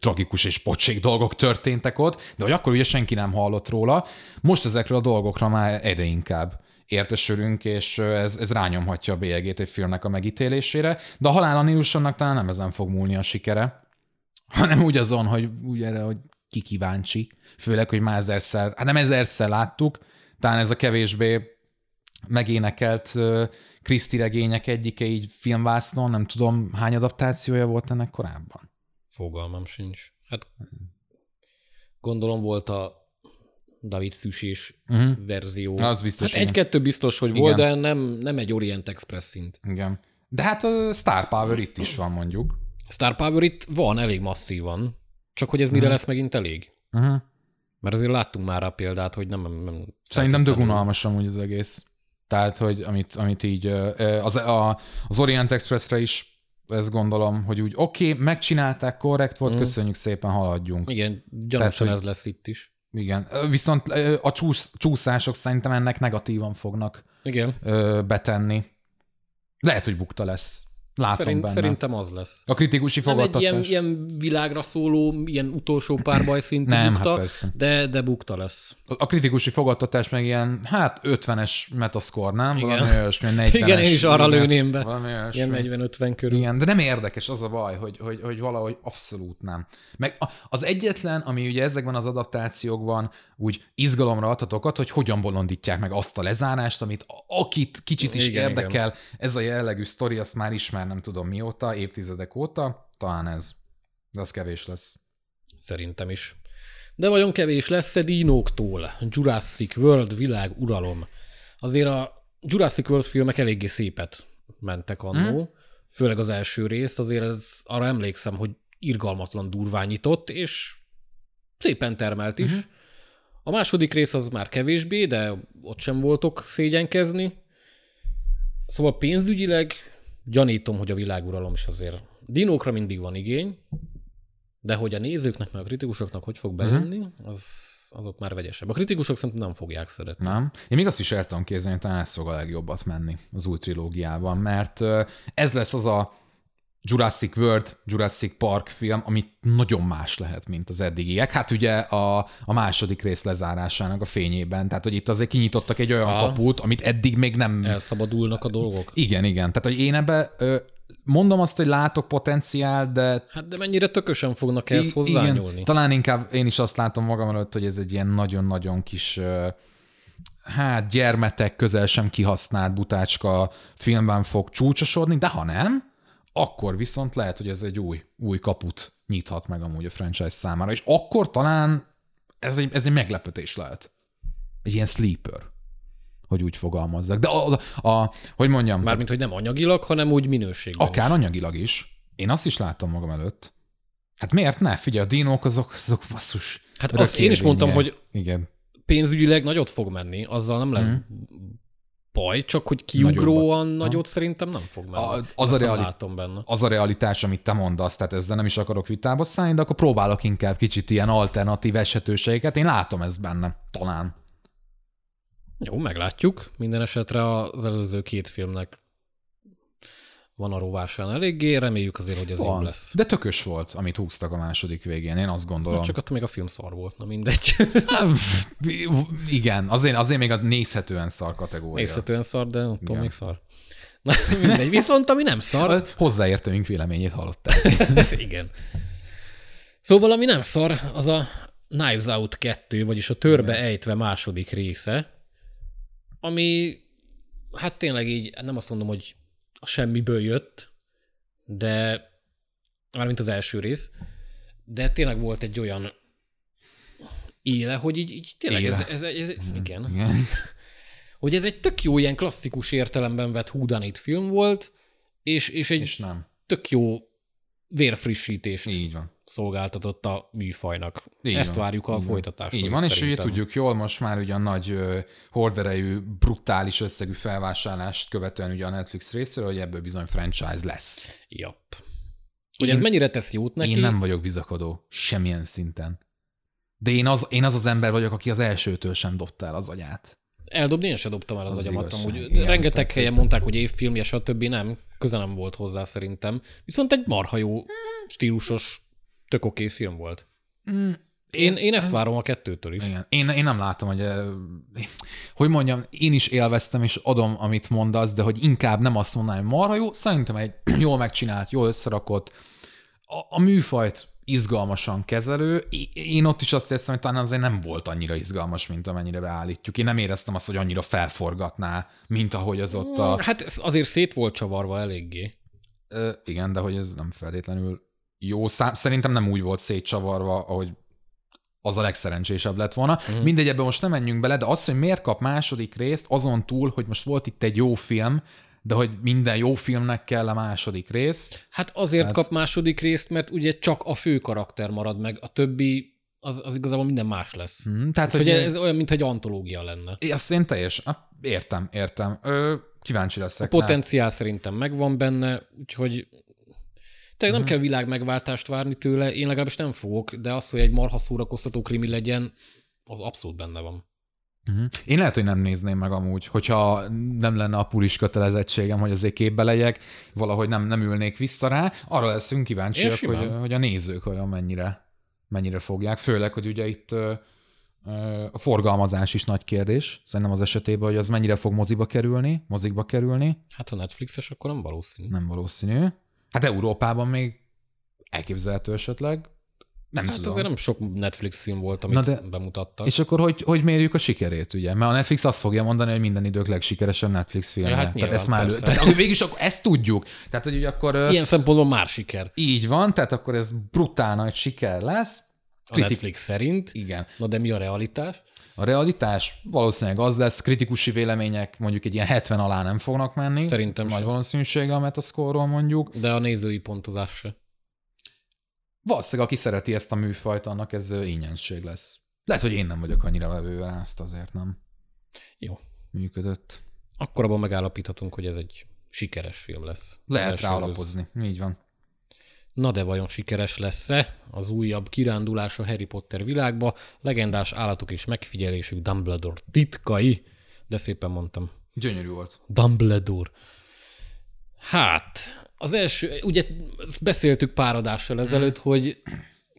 tragikus és pocsék dolgok történtek ott, de hogy akkor ugye senki nem hallott róla. Most ezekről a dolgokra már egyre inkább értesülünk, és ez, ez rányomhatja a bélyegét egy filmnek a megítélésére, de a halál Nilsonnak talán nem ezen fog múlni a sikere, <laughs> hanem úgy azon, hogy úgy erre, hogy ki kíváncsi, főleg, hogy már ezerszer, hát nem ezerszer láttuk, talán ez a kevésbé megénekelt Kriszti regények egyike így filmvásznon, nem tudom, hány adaptációja volt ennek korábban? Fogalmam sincs. Hát gondolom volt a David Szűsés uh-huh. verzió. Az biztos. Hát egy-kettő biztos, hogy igen. volt, de nem, nem egy Orient Express szint. Igen. De hát a Star Power itt is van, mondjuk. Star Power itt van, elég masszívan. Csak hogy ez mire uh-huh. lesz megint elég? Uh-huh. Mert azért láttunk már a példát, hogy nem... nem Szerintem dögunalmas amúgy az egész. Tehát, hogy amit, amit így az, a, az Orient Expressre is ezt gondolom, hogy úgy oké, okay, megcsinálták, korrekt volt, mm. köszönjük szépen, haladjunk. Igen, gyanúsan ez lesz itt is. Igen, viszont a csúsz, csúszások szerintem ennek negatívan fognak Igen. betenni. Lehet, hogy bukta lesz. Látom Szerint, benne. Szerintem az lesz. A kritikusi fogadtatás. Nem egy ilyen, ilyen világra szóló, ilyen utolsó párbaj szintű Nem, bukta, hát de, de bukta lesz. A kritikusy fogadtatás meg ilyen, hát 50-es metaszkor, nem? Igen. Valami olyasmi, 40-es. Igen, én is arra igen, lőném be. Valami Ilyen 40-50 körül. Igen, de nem érdekes az a baj, hogy, hogy, hogy valahogy abszolút nem. Meg az egyetlen, ami ugye ezekben az adaptációkban úgy izgalomra adhatokat, hogy hogyan bolondítják meg azt a lezárást, amit akit kicsit is igen, érdekel, igen. ez a jellegű sztori, azt már ismer nem tudom mióta, évtizedek óta, talán ez. De az kevés lesz. Szerintem is. De vajon kevés lesz-e dinóktól? Jurassic World világ uralom. Azért a Jurassic World filmek eléggé szépet mentek annó, hmm? főleg az első rész, azért ez, arra emlékszem, hogy irgalmatlan durványított, és szépen termelt is. Uh-huh. A második rész az már kevésbé, de ott sem voltok szégyenkezni. Szóval pénzügyileg gyanítom, hogy a világuralom is azért dinókra mindig van igény, de hogy a nézőknek, meg a kritikusoknak hogy fog bejönni, uh-huh. az, azok már vegyesebb. A kritikusok szerintem nem fogják szeretni. Nem. Én még azt is el tudom képzelni, hogy talán ez fog a legjobbat menni az új trilógiában, mert ez lesz az a Jurassic World, Jurassic Park film, ami nagyon más lehet, mint az eddigiek. Hát ugye a, a második rész lezárásának a fényében. Tehát, hogy itt azért kinyitottak egy olyan ha. kaput, amit eddig még nem... Elszabadulnak a dolgok. Igen, igen. Tehát, hogy én ebbe mondom azt, hogy látok potenciál, de... Hát de mennyire tökösen fognak ehhez hozzányúlni? Igen, talán inkább én is azt látom magam előtt, hogy ez egy ilyen nagyon-nagyon kis hát gyermetek közel sem kihasznált butácska filmben fog csúcsosodni, de ha nem, akkor viszont lehet, hogy ez egy új, új kaput nyithat meg amúgy a franchise számára, és akkor talán ez egy, ez egy meglepetés lehet. Egy ilyen sleeper, hogy úgy fogalmazzak. De a, a, a hogy mondjam... Mármint, hogy nem anyagilag, hanem úgy minőségben Akár is. anyagilag is. Én azt is látom magam előtt. Hát miért ne? Figyelj, a dinók azok, azok basszus. Hát azt én is mondtam, hogy Igen. pénzügyileg nagyot fog menni, azzal nem lesz mm baj, csak hogy kiugróan Nagyobbat. nagyot szerintem nem fog menni. A- az a reali- látom benne. Az a realitás, amit te mondasz, tehát ezzel nem is akarok vitába szállni, de akkor próbálok inkább kicsit ilyen alternatív esetőségeket. Én látom ezt benne, talán. Jó, meglátjuk. Minden esetre az előző két filmnek van a rovásán eléggé, reméljük azért, hogy ez jó Van. lesz. De tökös volt, amit húztak a második végén, én azt gondolom. Csak attól még a film szar volt, na mindegy. <laughs> Igen, azért, azért még a nézhetően szar kategória. Nézhetően szar, de attól Igen. még szar. Na, mindegy. Viszont ami nem szar, <laughs> Hozzáértőink véleményét hallották. <laughs> igen. Szóval ami nem szar, az a Knives Out 2, vagyis a törbe ejtve második része, ami hát tényleg így, nem azt mondom, hogy a semmiből jött, de mármint az első rész, de tényleg volt egy olyan éle, hogy így, így tényleg ez, Éle. ez, ez, ez, igen, Igen. <laughs> hogy ez egy tök jó ilyen klasszikus értelemben vett húdanit film volt, és, és egy És nem. tök jó vérfrissítést Így van. szolgáltatott a műfajnak. Így Ezt van. várjuk a Így folytatástól. Így van, és ugye tudjuk jól, most már ugye a nagy horderejű, brutális összegű felvásárlást követően ugye a Netflix részéről, hogy ebből bizony franchise lesz. Japp. Hogy Én- ez mennyire tesz jót neki? Én nem vagyok bizakodó, semmilyen szinten. De én az, én az az ember vagyok, aki az elsőtől sem dobta el az agyát. Eldobni én sem dobtam el az, Az agyamat amúgy. igen, Rengeteg tehát, helyen mondták, hogy évfilmje, stb. Nem, köze nem volt hozzá szerintem. Viszont egy marha jó, stílusos, tök oké film volt. Mm, Én, én ezt várom a kettőtől is. Igen. Én, én nem látom, hogy ö, hogy mondjam, én is élveztem, és adom, amit mondasz, de hogy inkább nem azt mondanám, hogy marha jó, szerintem egy <clears throat> jól megcsinált, jól összerakott, a, a műfajt izgalmasan kezelő. Én ott is azt érzem, hogy talán azért nem volt annyira izgalmas, mint amennyire beállítjuk. Én nem éreztem azt, hogy annyira felforgatná, mint ahogy az ott a... Hát ez azért szét volt csavarva eléggé. Ö, igen, de hogy ez nem feltétlenül jó szám. Szerintem nem úgy volt szétcsavarva, ahogy az a legszerencsésebb lett volna. Mm. Mindegy, ebbe most nem menjünk bele, de az, hogy miért kap második részt, azon túl, hogy most volt itt egy jó film, de hogy minden jó filmnek kell a második rész. Hát azért Hát- kap második részt, mert ugye csak a fő karakter marad meg, a többi az, az igazából minden más lesz. Mm, tehát, Hogy ez olyan, mintha egy antológia lenne. Azt én teljes, értem, értem. Ö, kíváncsi A leszek. rá. potenciál szerintem megvan benne, úgyhogy tényleg nem kell világ megváltást várni tőle, én legalábbis nem fogok, de az, hogy egy marha szórakoztató krimi legyen, az abszolút benne van. Uh-huh. Én lehet, hogy nem nézném meg amúgy, hogyha nem lenne a pulis kötelezettségem, hogy azért képbe legyek, valahogy nem, nem ülnék vissza rá. Arra leszünk kíváncsiak, hogy, hogy a nézők olyan mennyire, mennyire fogják. Főleg, hogy ugye itt ö, ö, a forgalmazás is nagy kérdés. Szerintem az esetében, hogy az mennyire fog moziba kerülni, mozikba kerülni, Hát ha Netflixes, akkor nem valószínű. nem valószínű. Hát Európában még elképzelhető esetleg. Nem Hát tudom. azért nem sok Netflix film volt, amit Na de- bemutattak. És akkor hogy, hogy mérjük a sikerét, ugye? Mert a Netflix azt fogja mondani, hogy minden idők legsikeresebb Netflix filmje. Ja, hát tehát ezt már elő... Tehát akkor végülis akkor ezt tudjuk. Tehát, hogy akkor Ilyen szempontból már siker így van, tehát akkor ez brutál nagy siker lesz. a Netflix szerint. Igen. Na de mi a realitás? A realitás valószínűleg az lesz, kritikusi vélemények mondjuk egy ilyen 70 alá nem fognak menni. Szerintem Nagy sem. valószínűséggel a Metascore-ról mondjuk. De a nézői pontozás se. Valószínűleg, aki szereti ezt a műfajt, annak ez ingyensség lesz. Lehet, hogy én nem vagyok annyira vevő rá, azt azért nem Jó. működött. Akkor abban megállapíthatunk, hogy ez egy sikeres film lesz. Lehet rá alapozni. Így van. Na de vajon sikeres lesz-e az újabb kirándulás a Harry Potter világba, legendás állatok és megfigyelésük Dumbledore titkai, de szépen mondtam. Gyönyörű volt. Dumbledore. Hát, az első, ugye beszéltük pár adással ezelőtt, hogy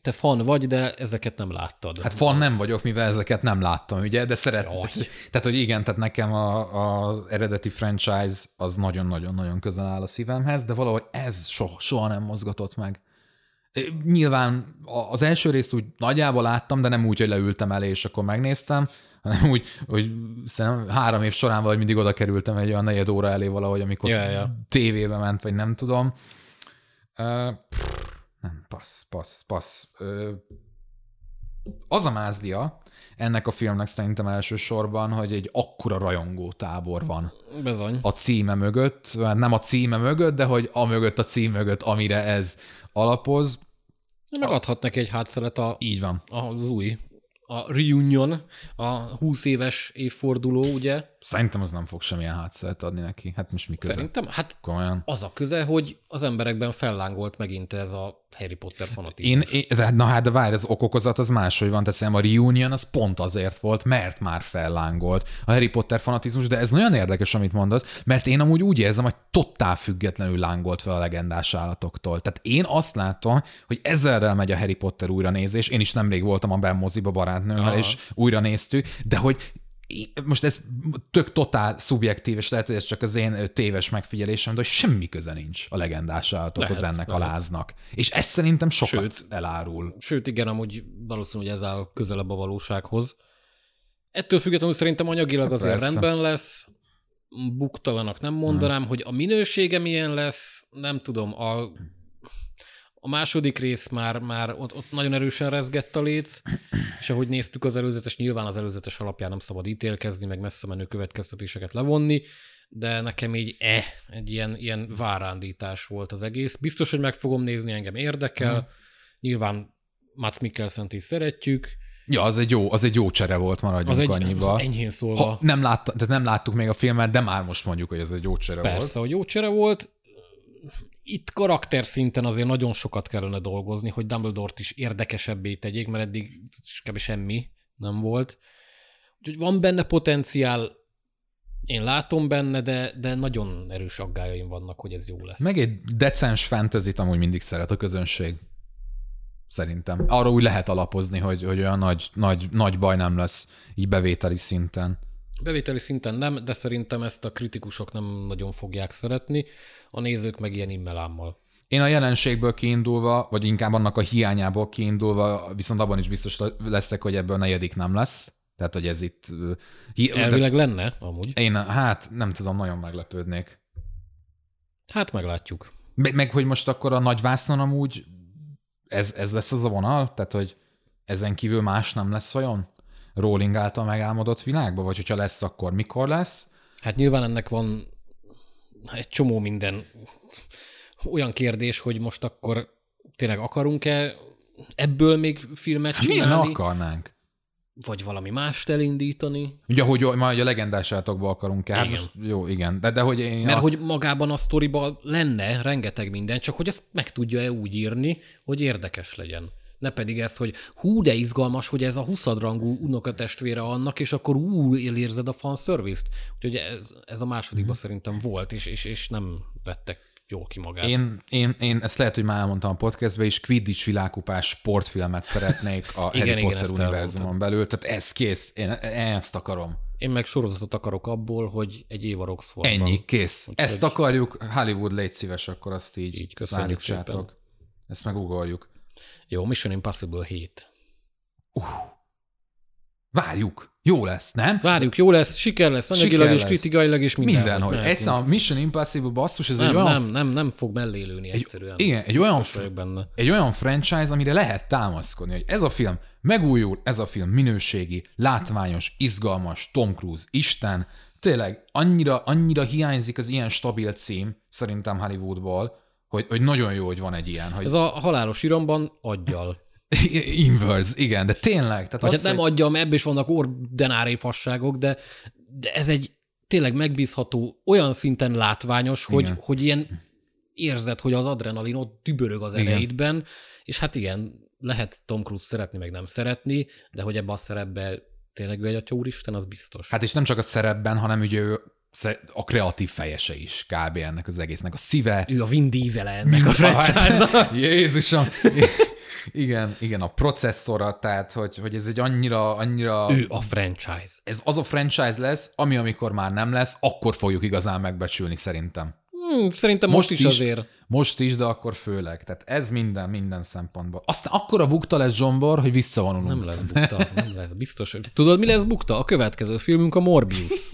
te fan vagy, de ezeket nem láttad. Hát fan nem vagyok, mivel ezeket nem láttam, ugye, de szeret... Jaj. Tehát, hogy igen, tehát nekem a, az eredeti franchise az nagyon-nagyon-nagyon közel áll a szívemhez, de valahogy ez soha, soha nem mozgatott meg. Nyilván az első részt úgy nagyjából láttam, de nem úgy, hogy leültem elé, és akkor megnéztem, hanem úgy, hogy szerintem három év során valahogy mindig oda kerültem egy olyan negyed óra elé valahogy, amikor Ja, ja. tévébe ment, vagy nem tudom. Uh, pff, nem, passz, passz, passz. Uh, az a mázlia ennek a filmnek szerintem elsősorban, hogy egy akkora rajongó tábor van Bezony. a címe mögött, hát nem a címe mögött, de hogy a mögött, a cím mögött, amire ez alapoz. Meg adhat neki egy hátszelet a, Így van. az új, a reunion, a 20 éves évforduló, ugye? Szerintem az nem fog semmilyen hátszert adni neki. Hát most mi köze? Szerintem, hát Komolyan. az a köze, hogy az emberekben fellángolt megint ez a Harry Potter fanatizmus. Én, én, de, na hát, de várj, az okokozat az máshogy van, teszem, a reunion az pont azért volt, mert már fellángolt a Harry Potter fanatizmus, de ez nagyon érdekes, amit mondasz, mert én amúgy úgy érzem, hogy totál függetlenül lángolt fel a legendás állatoktól. Tehát én azt látom, hogy ezerrel megy a Harry Potter újranézés, én is nemrég voltam a Ben moziba barátnőmmel, Aha. és újra néztük, de hogy most ez tök totál szubjektív, és lehet, hogy ez csak az én téves megfigyelésem, de hogy semmi köze nincs a legendás állatokhoz ennek lehet. a láznak. És ez szerintem sokat Sőt. elárul. Sőt, igen, amúgy valószínű, hogy ez áll közelebb a valósághoz. Ettől függetlenül szerintem anyagilag Hát azért persze. rendben lesz. Buktalanak nem mondanám, hogy a minősége milyen lesz, nem tudom. A, a második rész már, már ott, ott nagyon erősen rezgett a léc, és ahogy néztük az előzetes, nyilván az előzetes alapján nem szabad ítélkezni, meg messze menő következtetéseket levonni, de nekem így eh, egy ilyen, ilyen várándítás volt az egész. Biztos, hogy meg fogom nézni, engem érdekel. Mhm. Nyilván Mats Mikkelsen-t is szeretjük. Ja, az egy jó, az egy jó csere volt, maradjunk Az egy, annyiba. enyhén szólva, Ha nem, látta, tehát nem láttuk még a filmet, de már most mondjuk, hogy ez egy jó csere persze, volt. hogy jó csere volt. Itt karakter szinten azért nagyon sokat kellene dolgozni, hogy Dumbledore-t is érdekesebbé tegyék, mert eddig kb. semmi nem volt. Úgyhogy van benne potenciál, én látom benne, de, de nagyon erős aggájaim vannak, hogy ez jó lesz. Meg egy decens fantasy amúgy mindig szeret a közönség. Szerintem. Arra úgy lehet alapozni, hogy, hogy olyan nagy, nagy, nagy baj nem lesz így bevételi szinten. Bevételi szinten nem, de szerintem ezt a kritikusok nem nagyon fogják szeretni, a nézők meg ilyen immelámmal. Én a jelenségből kiindulva, vagy inkább annak a hiányából kiindulva, viszont abban is biztos leszek, hogy ebből a negyedik nem lesz. Tehát, hogy ez itt... Hi- Elvileg lenne, amúgy. Én, hát nem tudom, nagyon meglepődnék. Hát meglátjuk. Meg, meg hogy most akkor a nagy vásznon amúgy ez, ez lesz az a vonal? Tehát, hogy ezen kívül más nem lesz olyan? Rowling által megálmodott világban? Vagy hogyha lesz, akkor mikor lesz? Hát nyilván ennek van egy csomó minden olyan kérdés, hogy most akkor tényleg akarunk-e ebből még filmet Hát milyen csinálni, akarnánk? vagy valami mást elindítani. Ugye, hogy majd a legendás állatokba akarunk -e. Hát Igen. most, jó, igen. De, de hogy én... Mert a... hogy magában a sztoriban lenne rengeteg minden, csak hogy ezt meg tudja-e úgy írni, hogy érdekes legyen. Ne pedig ez, hogy hú, de izgalmas, hogy ez a huszad-rangú unokatestvére annak, és akkor ú, érzed a fanservice-t. Úgyhogy ez, ez a másodikban Mhm. szerintem volt, és, és, és nem vettek jól ki magát. Én, én, én ezt lehet, hogy már elmondtam a podcastben is, Quidditch világkupás sportfilmet szeretnék a <laughs> Igen, Harry igen, Potter univerzumon belül, tehát ez kész, én ezt akarom. Én meg sorozatot akarok abból, hogy egy év a Roxfordban. Ennyi, kész. Úgyhogy- Ezt akarjuk, Hollywood légy szíves, akkor azt így, Így, köszönjük szállítsátok. Ezt megugorjuk. Jó, Mission Impossible 7. Várjuk. Jó lesz, nem? Várjuk, jó lesz, siker lesz, anyagilag Siker és lesz. kritikailag is minden. Mindenhogy. Egyszer a Mission Impossible basszus, ez egy nem, olyan nem, nem, nem fog mellélőni egyszerűen. igen, egy olyan benne. egy olyan franchise, amire lehet támaszkodni, hogy ez a film megújul, ez a film minőségi, látványos, izgalmas, Tom Cruise, Isten, tényleg annyira, annyira hiányzik az ilyen stabil cím, szerintem Hollywoodból, hogy, hogy nagyon jó, hogy van egy ilyen, hogy Ez a halálos iramban aggyal. <laughs> inverse, igen, de tényleg. Tehát az, hát nem hogy- aggyal, mert ebből is vannak ordinári fasságok, de, de ez egy tényleg megbízható, olyan szinten látványos, hogy, Igen. hogy ilyen érzed, hogy az adrenalin ott dübörög az Igen. ereidben, és hát igen, lehet Tom Cruise szeretni, meg nem szeretni, de hogy ebbe a szerepbe tényleg ő egy atya úristen, az biztos. Hát és nem csak a szerepben, hanem ugye ő a kreatív fejese is kb. ennek az egésznek. A szíve, ő a Vin Diesel ennek a franchise-nak. Hát, <laughs> Jézusom! Igen, igen, a processzora, tehát hogy, hogy ez egy annyira, annyira... Ő a franchise. Ez az a franchise lesz, ami amikor már nem lesz, akkor fogjuk igazán megbecsülni szerintem. Hmm, szerintem most, Most is, is. azért. Most is, de akkor főleg. Tehát ez minden, minden szempontból. Aztán akkor a bukta lesz Zsombor, hogy visszavonulunk. Nem lesz bukta, nem lesz biztos. Tudod, mi lesz bukta? A következő filmünk a Morbius. <laughs>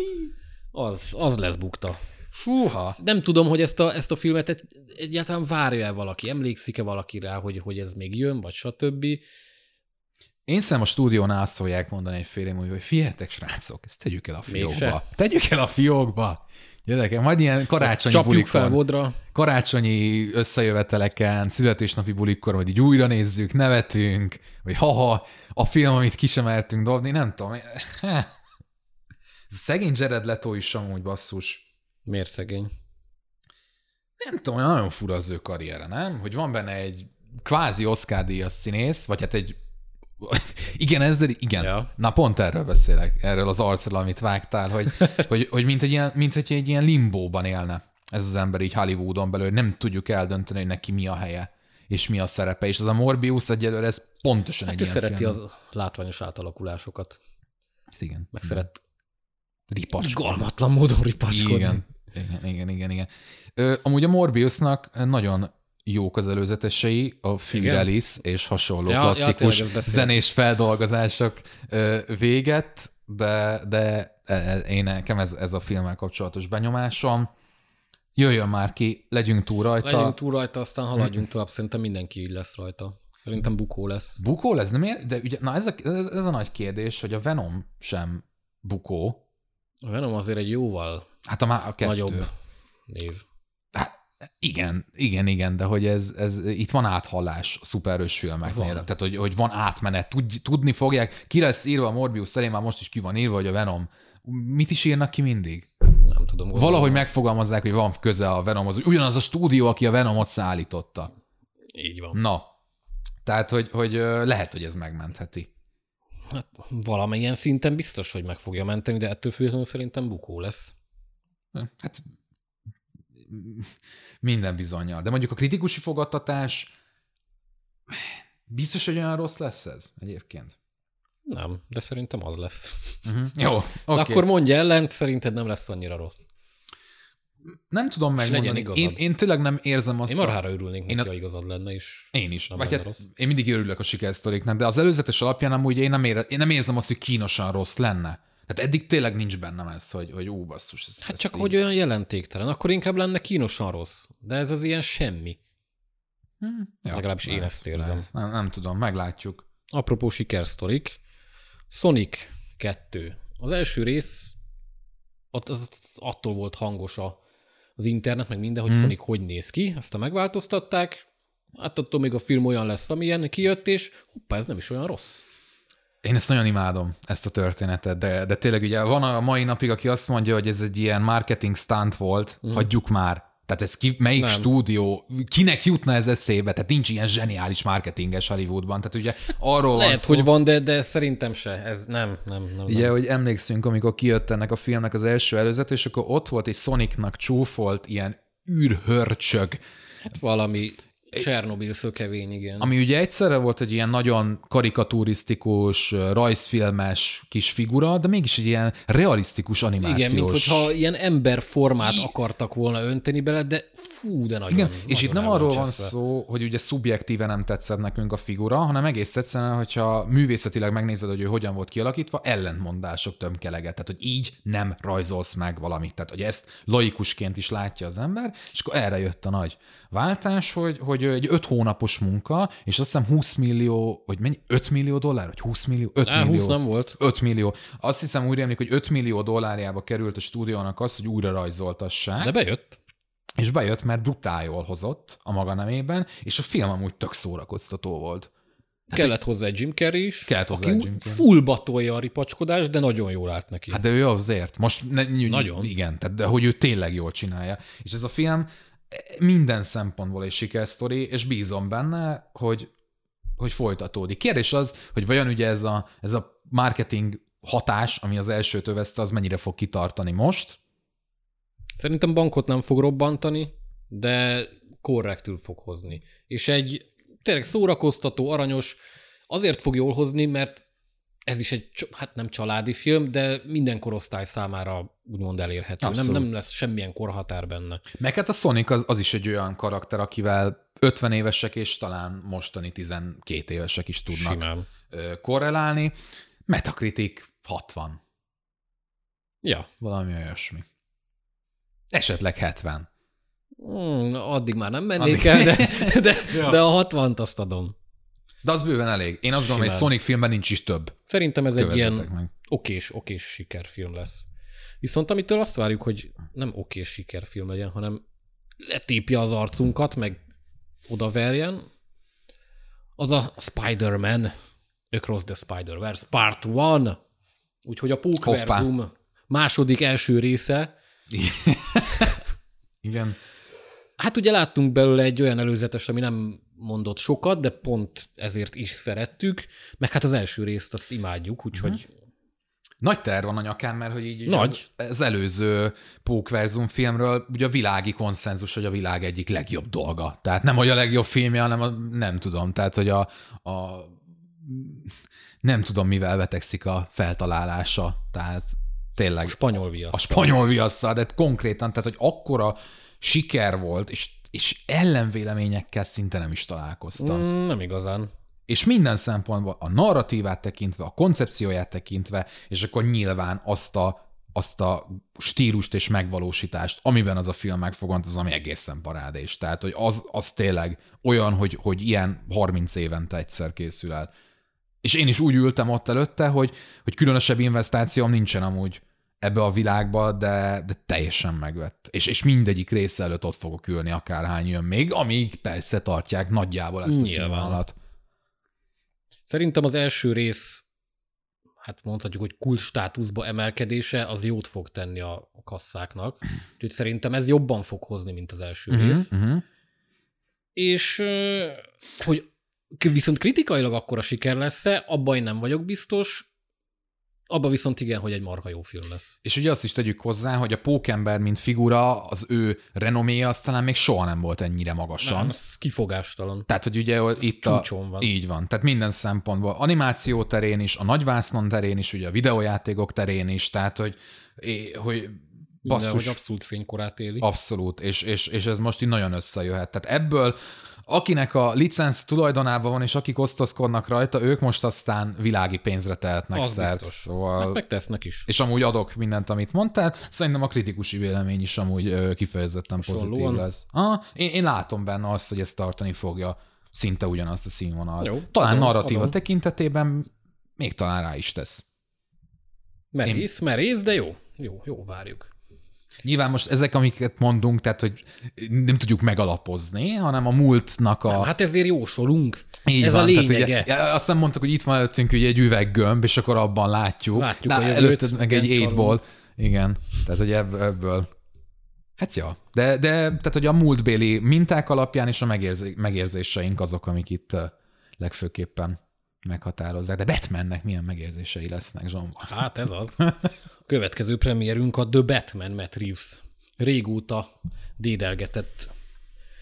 Az, az lesz bukta. Fúha! Nem tudom, hogy ezt a, ezt a filmet egy, egyáltalán várja-e valaki, emlékszik-e valaki rá, hogy, hogy ez még jön, vagy stb. Én szerintem a stúdiónál azt fogják mondani egy fél év múlva, hogy figyeljetek, srácok, ezt tegyük el a fiókba. Mégse. Tegyük el a fiókba. Gyerekek, majd ilyen karácsonyi Csapjuk bulikon, fel vodra. karácsonyi összejöveteleken, születésnapi bulikkor, hogy így újra nézzük, nevetünk, vagy haha, a film, amit ki sem mertünk dobni, nem tudom. Szegény Jared Leto is amúgy basszus. Miért szegény? Nem tudom, olyan nagyon fura az ő karriere, nem? Hogy van benne egy kvázi Oscar díjas színész, vagy hát egy <laughs> igen, ez, de igen. Ja. Na pont erről beszélek, erről az arcról, amit vágtál, hogy, <laughs> hogy, hogy mint, egy ilyen, mint hogy egy ilyen limbóban élne ez az ember így Hollywoodon belül, nem tudjuk eldönteni, hogy neki mi a helye és mi a szerepe. És az a Morbius egyelőre ez pontosan hát egy ő ilyen szereti film. az látványos átalakulásokat. Igen. Meg szeret Ripacskodni. galmatlan módon ripacskodni. Igen. Igen, igen, igen, igen. Ö, amúgy a Morbiusnak nagyon jók az előzetesei, a Fűrelis és hasonló Ja, ja, ja, klasszikus beszéltük. zenés feldolgozások ö, véget, de, de e- e- én nekem ez, ez a filmmel kapcsolatos benyomásom. Jöjjön már ki, legyünk túl rajta. Legyünk túl rajta, aztán haladjunk <laughs> tovább. Szerintem mindenki így lesz rajta. Szerintem bukó lesz. Bukó lesz? De miért? De ugye, na ez a, ez, ez a nagy kérdés, hogy a Venom sem bukó. A Venom azért egy jóval Hát a, a kettő. nagyobb név. Igen, igen, igen, de hogy ez, ez itt van áthallás a szuperős filmeknél. Van. Tehát, hogy, hogy van átmenet, Tud, tudni fogják, ki lesz írva a Morbius szerint, már most is ki van írva, hogy a Venom. Mit is írnak ki mindig? Nem tudom. Valahogy megfogalmazzák, hogy van köze a Venomhoz, ugyanaz a stúdió, aki a Venomot szállította. Így van. Na, tehát, hogy, hogy lehet, hogy ez megmentheti. Hát, valamilyen szinten biztos, hogy meg fogja menteni, de ettől függetlenül szerintem bukó lesz. Hát minden bizonyal. De mondjuk a kritikusi fogadtatás biztos, hogy olyan rossz lesz ez egyébként. Nem, de szerintem az lesz. Uh-huh. Jó, oké. De Okay. akkor mondja ellent, szerinted nem lesz annyira rossz. Nem tudom legyen megmondani. igazad. Én, én tényleg nem érzem azt. Én a- marhára örülnék Én neki, a- ha igazad lenne, és Én is. Nem Vagy hát rossz. én mindig örülök a sikersztoriknak, de az előzetes alapján amúgy én nem, ére, én nem érzem azt, hogy kínosan rossz lenne. Tehát eddig tényleg nincs bennem ez, hogy, hogy ú, basszus. Ez, hát ez csak így- hogy olyan jelentéktelen, akkor inkább lenne kínosan rossz. De ez az ilyen semmi. Ja, legalábbis én lehet, ezt érzem. lehet. Nem, nem tudom, meglátjuk. Apropó sikersztorik, Sonic 2. Az első rész, ott az attól volt hangos a, az internet, meg minden, hogy Mhm. Sonic hogy néz ki, aztán megváltoztatták, hát attól még a film olyan lesz, amilyen kijött, és hoppá, ez nem is olyan rossz. Én ezt nagyon imádom, ezt a történetet, de, de tényleg ugye van a mai napig, aki azt mondja, hogy ez egy ilyen marketing stunt volt, mm. hagyjuk már. Tehát ez ki, melyik Nem. stúdió, kinek jutna ez eszébe? Tehát nincs ilyen zseniális marketinges Hollywoodban. Tehát ugye arról Lehet, van szó, hogy van, de, de szerintem se. Ez nem, nem, nem. Ugye, nem. hogy emlékszünk, amikor kijött ennek a filmnek az első előzet, és akkor ott volt egy Sonicnak csúfolt ilyen űrhörcsög, Hát valami Csernobil szökevény, igen. ami ugye egyszerre volt egy ilyen nagyon karikaturisztikus, rajzfilmes kis figura, de mégis egy ilyen realisztikus animációs. Igen, mint hogyha ilyen emberformát akartak volna önteni bele, de fú, de nagyon Igen, nagyon és itt nem arról van szó, hogy ugye szubjektíve nem tetszett nekünk a figura, hanem egész egyszerűen, hogyha művészetileg megnézed, hogy ő hogyan volt kialakítva, ellentmondások tömkeleget. Tehát, hogy így nem rajzolsz meg valamit. Tehát, hogy ezt laikusként is látja az ember, és akkor erre jött a nagy váltás, hogy, hogy egy öt hónapos munka, és azt hiszem 20 millió, vagy mennyi? 5 millió dollár, vagy 20 millió? 5 Á, millió. 20 nem volt. 5 millió. Azt hiszem úgy rémlik, hogy 5 millió dollárjába került a stúdiónak az, hogy újra rajzoltassák. De bejött. És bejött, mert brutál jól hozott a maga nemében, és a film amúgy tök szórakoztató volt. Hát kellett hozzá egy Jim Carrey is. Kellett hozzá aki egy Jim Carrey. full batolja a ripacskodás, de nagyon jól állt neki. Hát de ő azért. Most ne, ny- Nagyon. Igen, tehát de hogy ő tényleg jól csinálja. És ez a film minden szempontból egy sikersztori, és bízom benne, hogy, hogy folytatódik. Kérdés az, hogy vajon ugye ez a, ez a marketing hatás, ami az elsőt övezte, az mennyire fog kitartani most. Szerintem bankot nem fog robbantani, de korrektül fog hozni. És egy tényleg szórakoztató, aranyos, azért fog jól hozni, mert ez is egy, hát nem családi film, de minden korosztály számára úgymond elérhető. Nem, Abszolút. nem lesz semmilyen korhatár benne. Meg hát a Sonic az, az is egy olyan karakter, akivel 50 évesek és talán mostani 12 évesek is tudnak Simán. korrelálni. Metacritic 60. Ja. Valami olyasmi. Esetleg 70. Hmm, addig már nem mennék Addig- el, de, <laughs> de, Ja. de a 60-t azt adom. De az bőven elég. Én azt gondolom, hogy egy Simán. Sonic filmben nincs is több. Szerintem ez egy Kövezzetek ilyen meg. okés, okés sikerfilm lesz. Viszont amitől azt várjuk, hogy nem okés sikerfilm legyen, hanem letépje az arcunkat, meg odaverjen, az a Spider-Man Across the Spider-Verse Part 1. Úgyhogy a Pókverzum második első része. <laughs> Igen. Hát ugye láttunk belőle egy olyan előzetes, ami nem mondott sokat, de pont ezért is szerettük, meg hát az első részt azt imádjuk, úgyhogy uh-huh. Nagy terv van a nyakán, mert hogy így Nagy. Az, az előző Pókverzum filmről ugye a világi konszenzus, hogy a világ egyik legjobb dolga. Tehát nem, hogy a legjobb filmje, hanem a, nem tudom. Tehát, hogy a, a nem tudom, mivel vetekszik a feltalálása. Tehát tényleg. A spanyol viasz. A spanyol viasszal, de konkrétan, tehát, hogy akkora siker volt, és, és ellenvéleményekkel szinte nem is találkoztam. Mm, nem igazán. És minden szempontból a narratívát tekintve, a koncepcióját tekintve, és akkor nyilván azt a, azt a stílust és megvalósítást, amiben az a film megfogant, az ami egészen parádés. Tehát, hogy az, az tényleg olyan, hogy, hogy ilyen 30 évente egyszer készül el. És én is úgy ültem ott előtte, hogy, hogy különösebb investációm nincsen amúgy ebbe a világba, de, de teljesen megvett. És, és mindegyik része előtt ott fogok ülni, akárhány jön még, amíg persze tartják nagyjából ezt a színvonalat. Szerintem az első rész, hát mondhatjuk, hogy kult státuszba emelkedése, az jót fog tenni a kasszáknak. Úgyhogy szerintem ez jobban fog hozni, mint az első uh-huh, rész. Uh-huh. És hogy viszont kritikailag akkor a siker lesz-e, abban én nem vagyok biztos, abban viszont igen, hogy egy marha jó film lesz. És ugye azt is tegyük hozzá, hogy a Pókember, mint figura, az ő renoméja az talán még soha nem volt ennyire magasan. Nem, ez kifogástalan. Tehát, hogy ugye ez itt a... van. Így van. Tehát minden szempontból. Animáció terén is, a nagyvásznon terén is, ugye a videójátékok terén is, tehát, hogy, hogy basszus. hogy abszolút fénykorát éli. Abszolút, és, és, és ez most így nagyon összejöhet. Tehát ebből akinek a licenc tulajdonában van, és akik osztozkodnak rajta, ők most aztán világi pénzre tehetnek Az szert. biztos. Szóval... Meg megtesznek is. És amúgy adok mindent, amit mondtál. Szerintem a kritikusi vélemény is amúgy kifejezetten Hasonlóan. pozitív lesz. Ah, én, én látom benne azt, hogy ezt tartani fogja szinte ugyanazt a színvonal. Jó, talán adom, narratíva adom. tekintetében még talán rá is tesz. Merész, én... merész, de jó. Jó, jó, várjuk. Nyilván most ezek, amiket mondunk, tehát, hogy nem tudjuk megalapozni, hanem a múltnak a... Nem, hát ezért jósolunk. Így Ez van, a lényege. ugye, azt nem mondtuk, hogy itt van előttünk ugye egy üveggömb, és akkor abban látjuk. Látjuk Na, a előtt meg egy étból. Igen, tehát hogy ebből. Hát ja, de, de tehát, hogy a múltbéli minták alapján és a megérzé, megérzéseink azok, amik itt legfőképpen meghatározzák. De Batmannek milyen megérzései lesznek, Zsomba? Hát ez az. <laughs> Következő premierünk a The Batman Matt Reeves. Régóta dédelgetett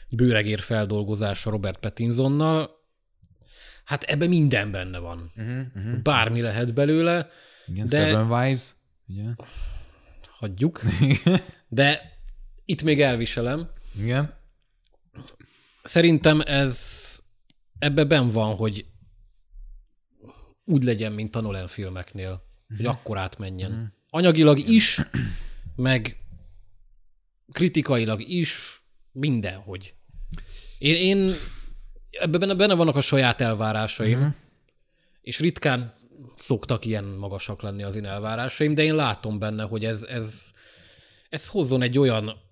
bőregér feldolgozása Robert Pattinsonnal. Hát ebbe minden benne van. Uh-huh, uh-huh. Bármi lehet belőle. Igen, de... Seven Wives. Ugye? Hagyjuk. <laughs> de itt még elviselem. Igen. Szerintem ez ebbe ben van, hogy úgy legyen, mint a Nolan filmeknél, uh-huh. hogy akkor átmenjen. Uh-huh. Anyagilag is, meg kritikailag is, mindenhogy. Én, én ebben benne, benne vannak a saját elvárásaim, uh-huh. és ritkán szoktak ilyen magasak lenni az én elvárásaim, de én látom benne, hogy ez, ez, ez hozzon egy olyan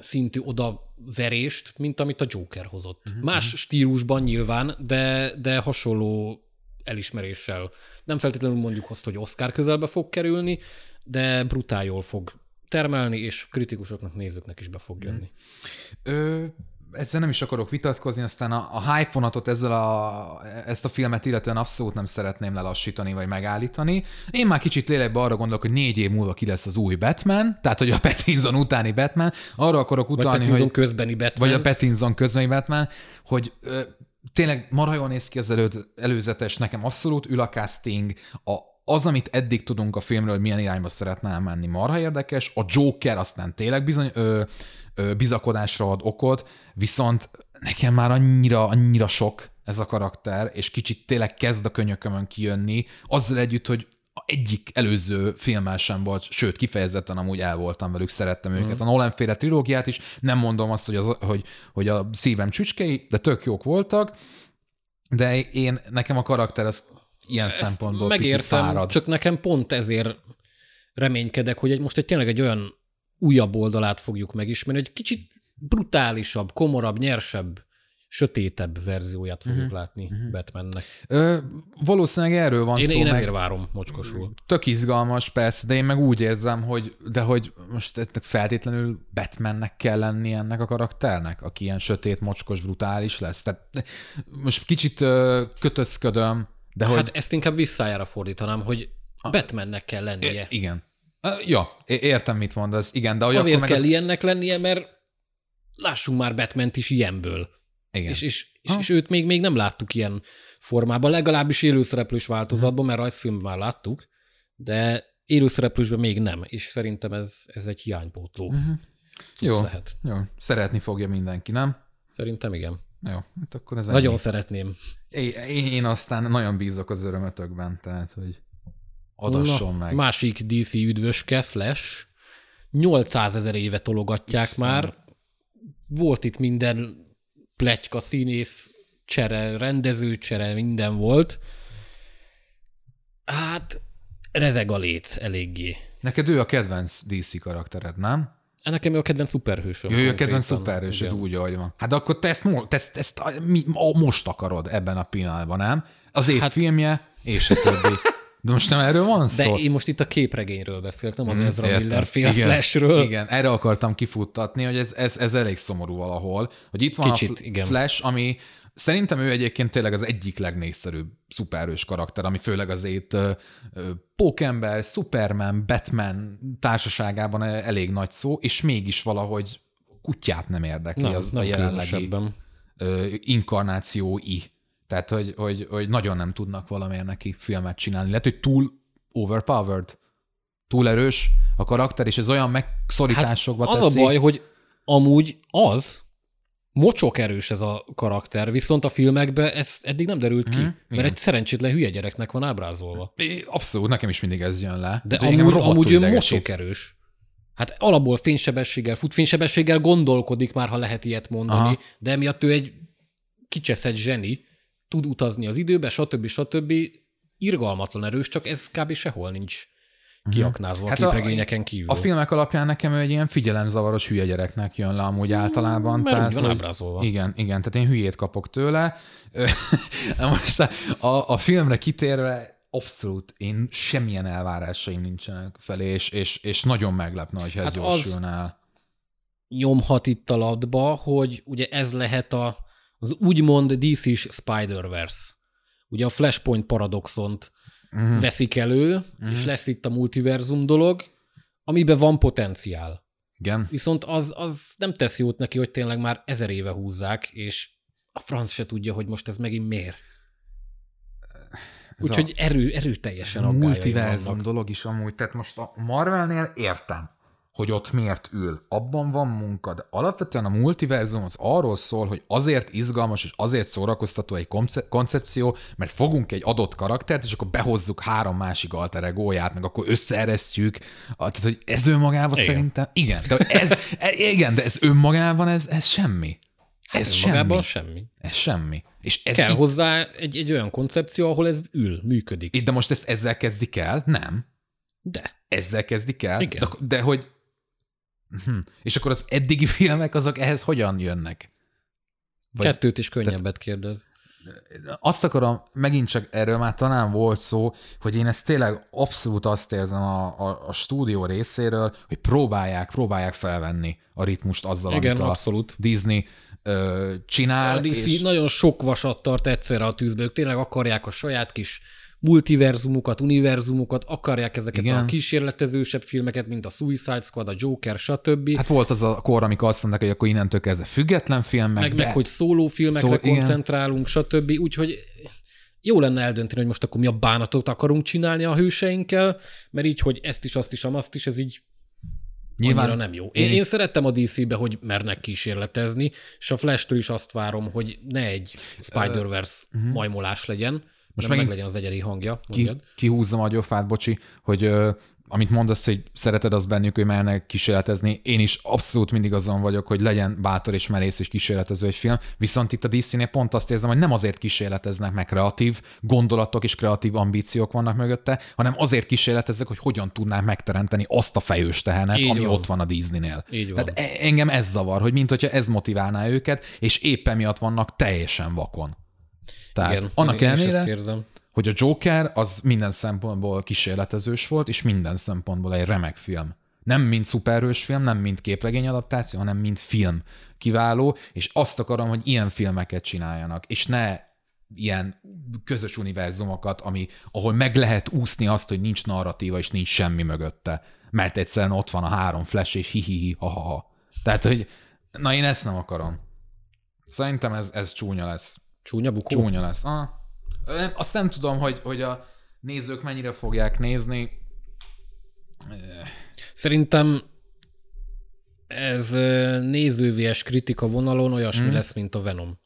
szintű odaverést, mint amit a Joker hozott. Uh-huh. Más stílusban nyilván, de, de hasonló elismeréssel. Nem feltétlenül mondjuk azt, hogy Oscar közelbe fog kerülni, de brutál jól fog termelni, és kritikusoknak, nézőknek is be fog jönni. Ö, ezzel nem is akarok vitatkozni, aztán a, a hype vonatot ezzel a, ezt a filmet illetően abszolút nem szeretném lelassítani vagy megállítani. Én már kicsit lélekbe arra gondolok, hogy négy év múlva ki lesz az új Batman, tehát hogy a <laughs> Pattinson utáni Batman. Arra akarok utalni, vagy Pattinson hogy... közbeni Batman. Vagy a Pattinson közbeni Batman, hogy tényleg marha jól néz ki az elő, előzetes, nekem abszolút ül a casting, a, az, amit eddig tudunk a filmről, hogy milyen irányba szeretne menni, marha érdekes, a Joker aztán tényleg bizony ö, ö, bizakodásra ad okot, viszont nekem már annyira, annyira sok ez a karakter, és kicsit tényleg kezd a könyökömön kijönni, azzal együtt, hogy egyik előző filmmel sem volt, sőt, kifejezetten amúgy el voltam velük, szerettem őket. Mm. A Nolan féle trilógiát is, nem mondom azt, hogy, az, hogy, hogy a szívem csücskei, de tök jók voltak, de én, nekem a karakter az ilyen Ezt szempontból megértem, picit fárad. csak nekem pont ezért reménykedek, hogy egy, most egy tényleg egy olyan újabb oldalát fogjuk megismerni, hogy egy kicsit brutálisabb, komorabb, nyersebb sötétebb verzióját fogjuk uh-huh. látni uh-huh. Batmannek. Ö, valószínűleg erről van Én, szó. én meg ezért várom mocskosul. Tök izgalmas, persze, de én meg úgy érzem, hogy de hogy most feltétlenül Batmannek kell lenni ennek a karakternek, aki ilyen sötét, mocskos, brutális lesz. Tehát most kicsit ö, kötözködöm, de hogy... Hát ezt inkább visszájára fordítanám, hogy Batmannek kell lennie. Igen. Ö, Ja, értem, mit mondasz. Igen, de hogy Azért akkor meg kell az... ilyennek lennie, mert lássunk már Batman-t is ilyenből. Igen. És, és, és, Ha. és őt még, még nem láttuk ilyen formában, legalábbis élőszereplős változatban, mert rajzfilmben már láttuk, de élőszereplősben még nem, és szerintem ez, ez egy hiánypótló cucc Jó. lehet. Jó, szeretni fogja mindenki, nem? Szerintem igen. Jó, hát akkor ez Nagyon ennyi. szeretném. Én, én aztán nagyon bízok az örömötökben, tehát, hogy adasson meg. Másik DC üdvöske, Flash. 800 ezer éve tologatják Isten. már. Volt itt minden pletyka, színész, csere, rendező csere, minden volt. Hát, rezeg a léc eléggé. Neked ő a kedvenc DC karaktered, nem? Nekem ő a kedvenc szuperhősöm. Ő a kedvenc szuperhősöd úgy, ahogy van. Hát akkor te ezt, te ezt, ezt a, most akarod ebben a pillanatban, nem? Az év hát, filmje, és a többi. <laughs> De most nem erről van De szó? én most itt a képregényről beszélek, nem az Mhm, Ezra értem. Miller fél Igen, Flashről. Igen, erre akartam kifuttatni, hogy ez, ez, ez elég szomorú valahol, hogy itt van Kicsit, a Fl- igen. Flash, ami szerintem ő egyébként tényleg az egyik legnépszerűbb szuperhős karakter, ami főleg azért ö, Pókember, Superman, Batman társaságában elég nagy szó, és mégis valahogy kutyát nem érdekli Nem, az nem a jelenlegi inkarnációi. Tehát, hogy, hogy, hogy nagyon nem tudnak valamiért neki filmet csinálni. Lehet, hogy túl overpowered, túl erős a karakter, és ez olyan megszorításokba Hát az teszi. a baj, hogy amúgy az, mocsok erős ez a karakter, viszont a filmekben ez eddig nem derült ki, Mhm, mert igen. egy szerencsétlen hülye gyereknek van ábrázolva. É, Abszolút, nekem is mindig ez jön le. De Ez amúgy, amúgy ő mocsok erős. Hát alapból fénysebességgel fut, fénysebességgel gondolkodik már, ha lehet ilyet mondani, Aha. de emiatt ő egy kicseszett zseni, tud utazni az időbe, stb. stb. Irgalmatlan erős, csak ez kb. sehol nincs kiaknázva Hát a képregényeken kívül. A filmek alapján nekem ő egy ilyen figyelemzavaros hülye gyereknek jön le amúgy általában. Mert tehát, úgy van hogy- ábrázolva. Igen, igen, tehát én hülyét kapok tőle. <laughs> Most a, a filmre kitérve abszolút én semmilyen elvárásaim nincsenek felé, és, és, és nagyon meglepne, hogyha ez Hát el. nyomhat itt a latba, hogy ugye ez lehet a, az úgymond DC-s Spider-Verse. Ugye a Flashpoint paradoxont uh-huh. veszik elő, uh-huh. és lesz itt a multiverzum dolog, amiben van potenciál. Igen. Viszont az, az nem tesz jót neki, hogy tényleg már ezer éve húzzák, és a franc se tudja, hogy most ez megint miért. Úgyhogy erő, erőteljesen a multiverzum vannak. dolog is amúgy, tehát most a Marvelnél értem, hogy ott miért ül. Abban van munka, de alapvetően a multiverzum az arról szól, hogy azért izgalmas és azért szórakoztató egy konce- koncepció, mert fogunk egy adott karaktert, és akkor behozzuk három másik alter egóját, meg akkor összeeresztjük. Tehát, hogy ez önmagában Igen. szerintem, igen, de ez, e- igen, de ez önmagában, ez, ez semmi. Hát ez semmi. semmi. Ez semmi. És ez Kell itt- hozzá egy, egy olyan koncepció, ahol ez ül, működik. de most ezt ezzel kezdik el? Nem. De. Ezzel kezdik el? Igen. De, de hogy... Hm. És akkor az eddigi <laughs> filmek, azok ehhez hogyan jönnek? Vagy Kettőt is könnyebbet kérdez. Azt akarom, megint csak erről már talán volt szó, hogy én ezt tényleg abszolút azt érzem a, a, a stúdió részéről, hogy próbálják, próbálják felvenni a ritmust azzal, Igen, amit a abszolút. Disney ö, csinál. A DC és- nagyon sok vasat tart egyszerre a tűzbe, ők tényleg akarják a saját kis multiverzumokat, univerzumokat, akarják ezeket Igen. a kísérletezősebb filmeket, mint a Suicide Squad, a Joker, stb. Hát volt az a kor, amikor azt mondták, hogy akkor innentől kezdve független filmek, meg, de... meg hogy szólófilmekre Szól- Szó, igen. koncentrálunk, stb. Úgyhogy jó lenne eldönteni, hogy most akkor mi a bánatot akarunk csinálni a hőseinkkel, mert így, hogy ezt is, azt is, azt is, ez így Nyilván annyira nem jó. Én, én- én szerettem a DC-be, hogy mernek kísérletezni, és a Flash-től is azt várom, hogy ne egy Spider-Verse uh, majmolás legyen, most meg, megint meg legyen az egyedi hangja. ki, Mondjad. kihúzzam a gyofát, bocsi, hogy ö, amit mondasz, hogy szereted az bennük, hogy mernek kísérletezni, én is abszolút mindig azon vagyok, hogy legyen bátor és merész és kísérletező egy film, viszont itt a Disney-nél pont azt érzem, hogy nem azért kísérleteznek, meg kreatív gondolatok és kreatív ambíciók vannak mögötte, hanem azért kísérleteznek, hogy hogyan tudnák megteremteni azt a fejős tehenet, Így ami van. ott van a Disneynél. Így van. Tehát e- engem ez zavar, hogy mint hogyha ez motiválná őket, és éppen miatt vannak teljesen vakon. Tehát Igen, annak ellenére, hogy a Joker az minden szempontból kísérletezős volt, és minden szempontból egy remek film. Nem mint szuperhős film, nem mint képregény adaptáció, hanem mint film kiváló, és azt akarom, hogy ilyen filmeket csináljanak, és ne ilyen közös univerzumokat, ami, ahol meg lehet úszni azt, hogy nincs narratíva, és nincs semmi mögötte. Mert egyszerűen ott van a három flash, és hi-hi-hi, ha-ha-ha. Tehát, hogy na én ezt nem akarom. Szerintem ez, ez csúnya lesz. Csúnya bukó? Csúnya lesz. Ah. Nem, azt nem tudom, hogy, hogy a nézők mennyire fogják nézni. Szerintem ez nézővies kritika vonalon olyasmi hmm. lesz, mint a Venom.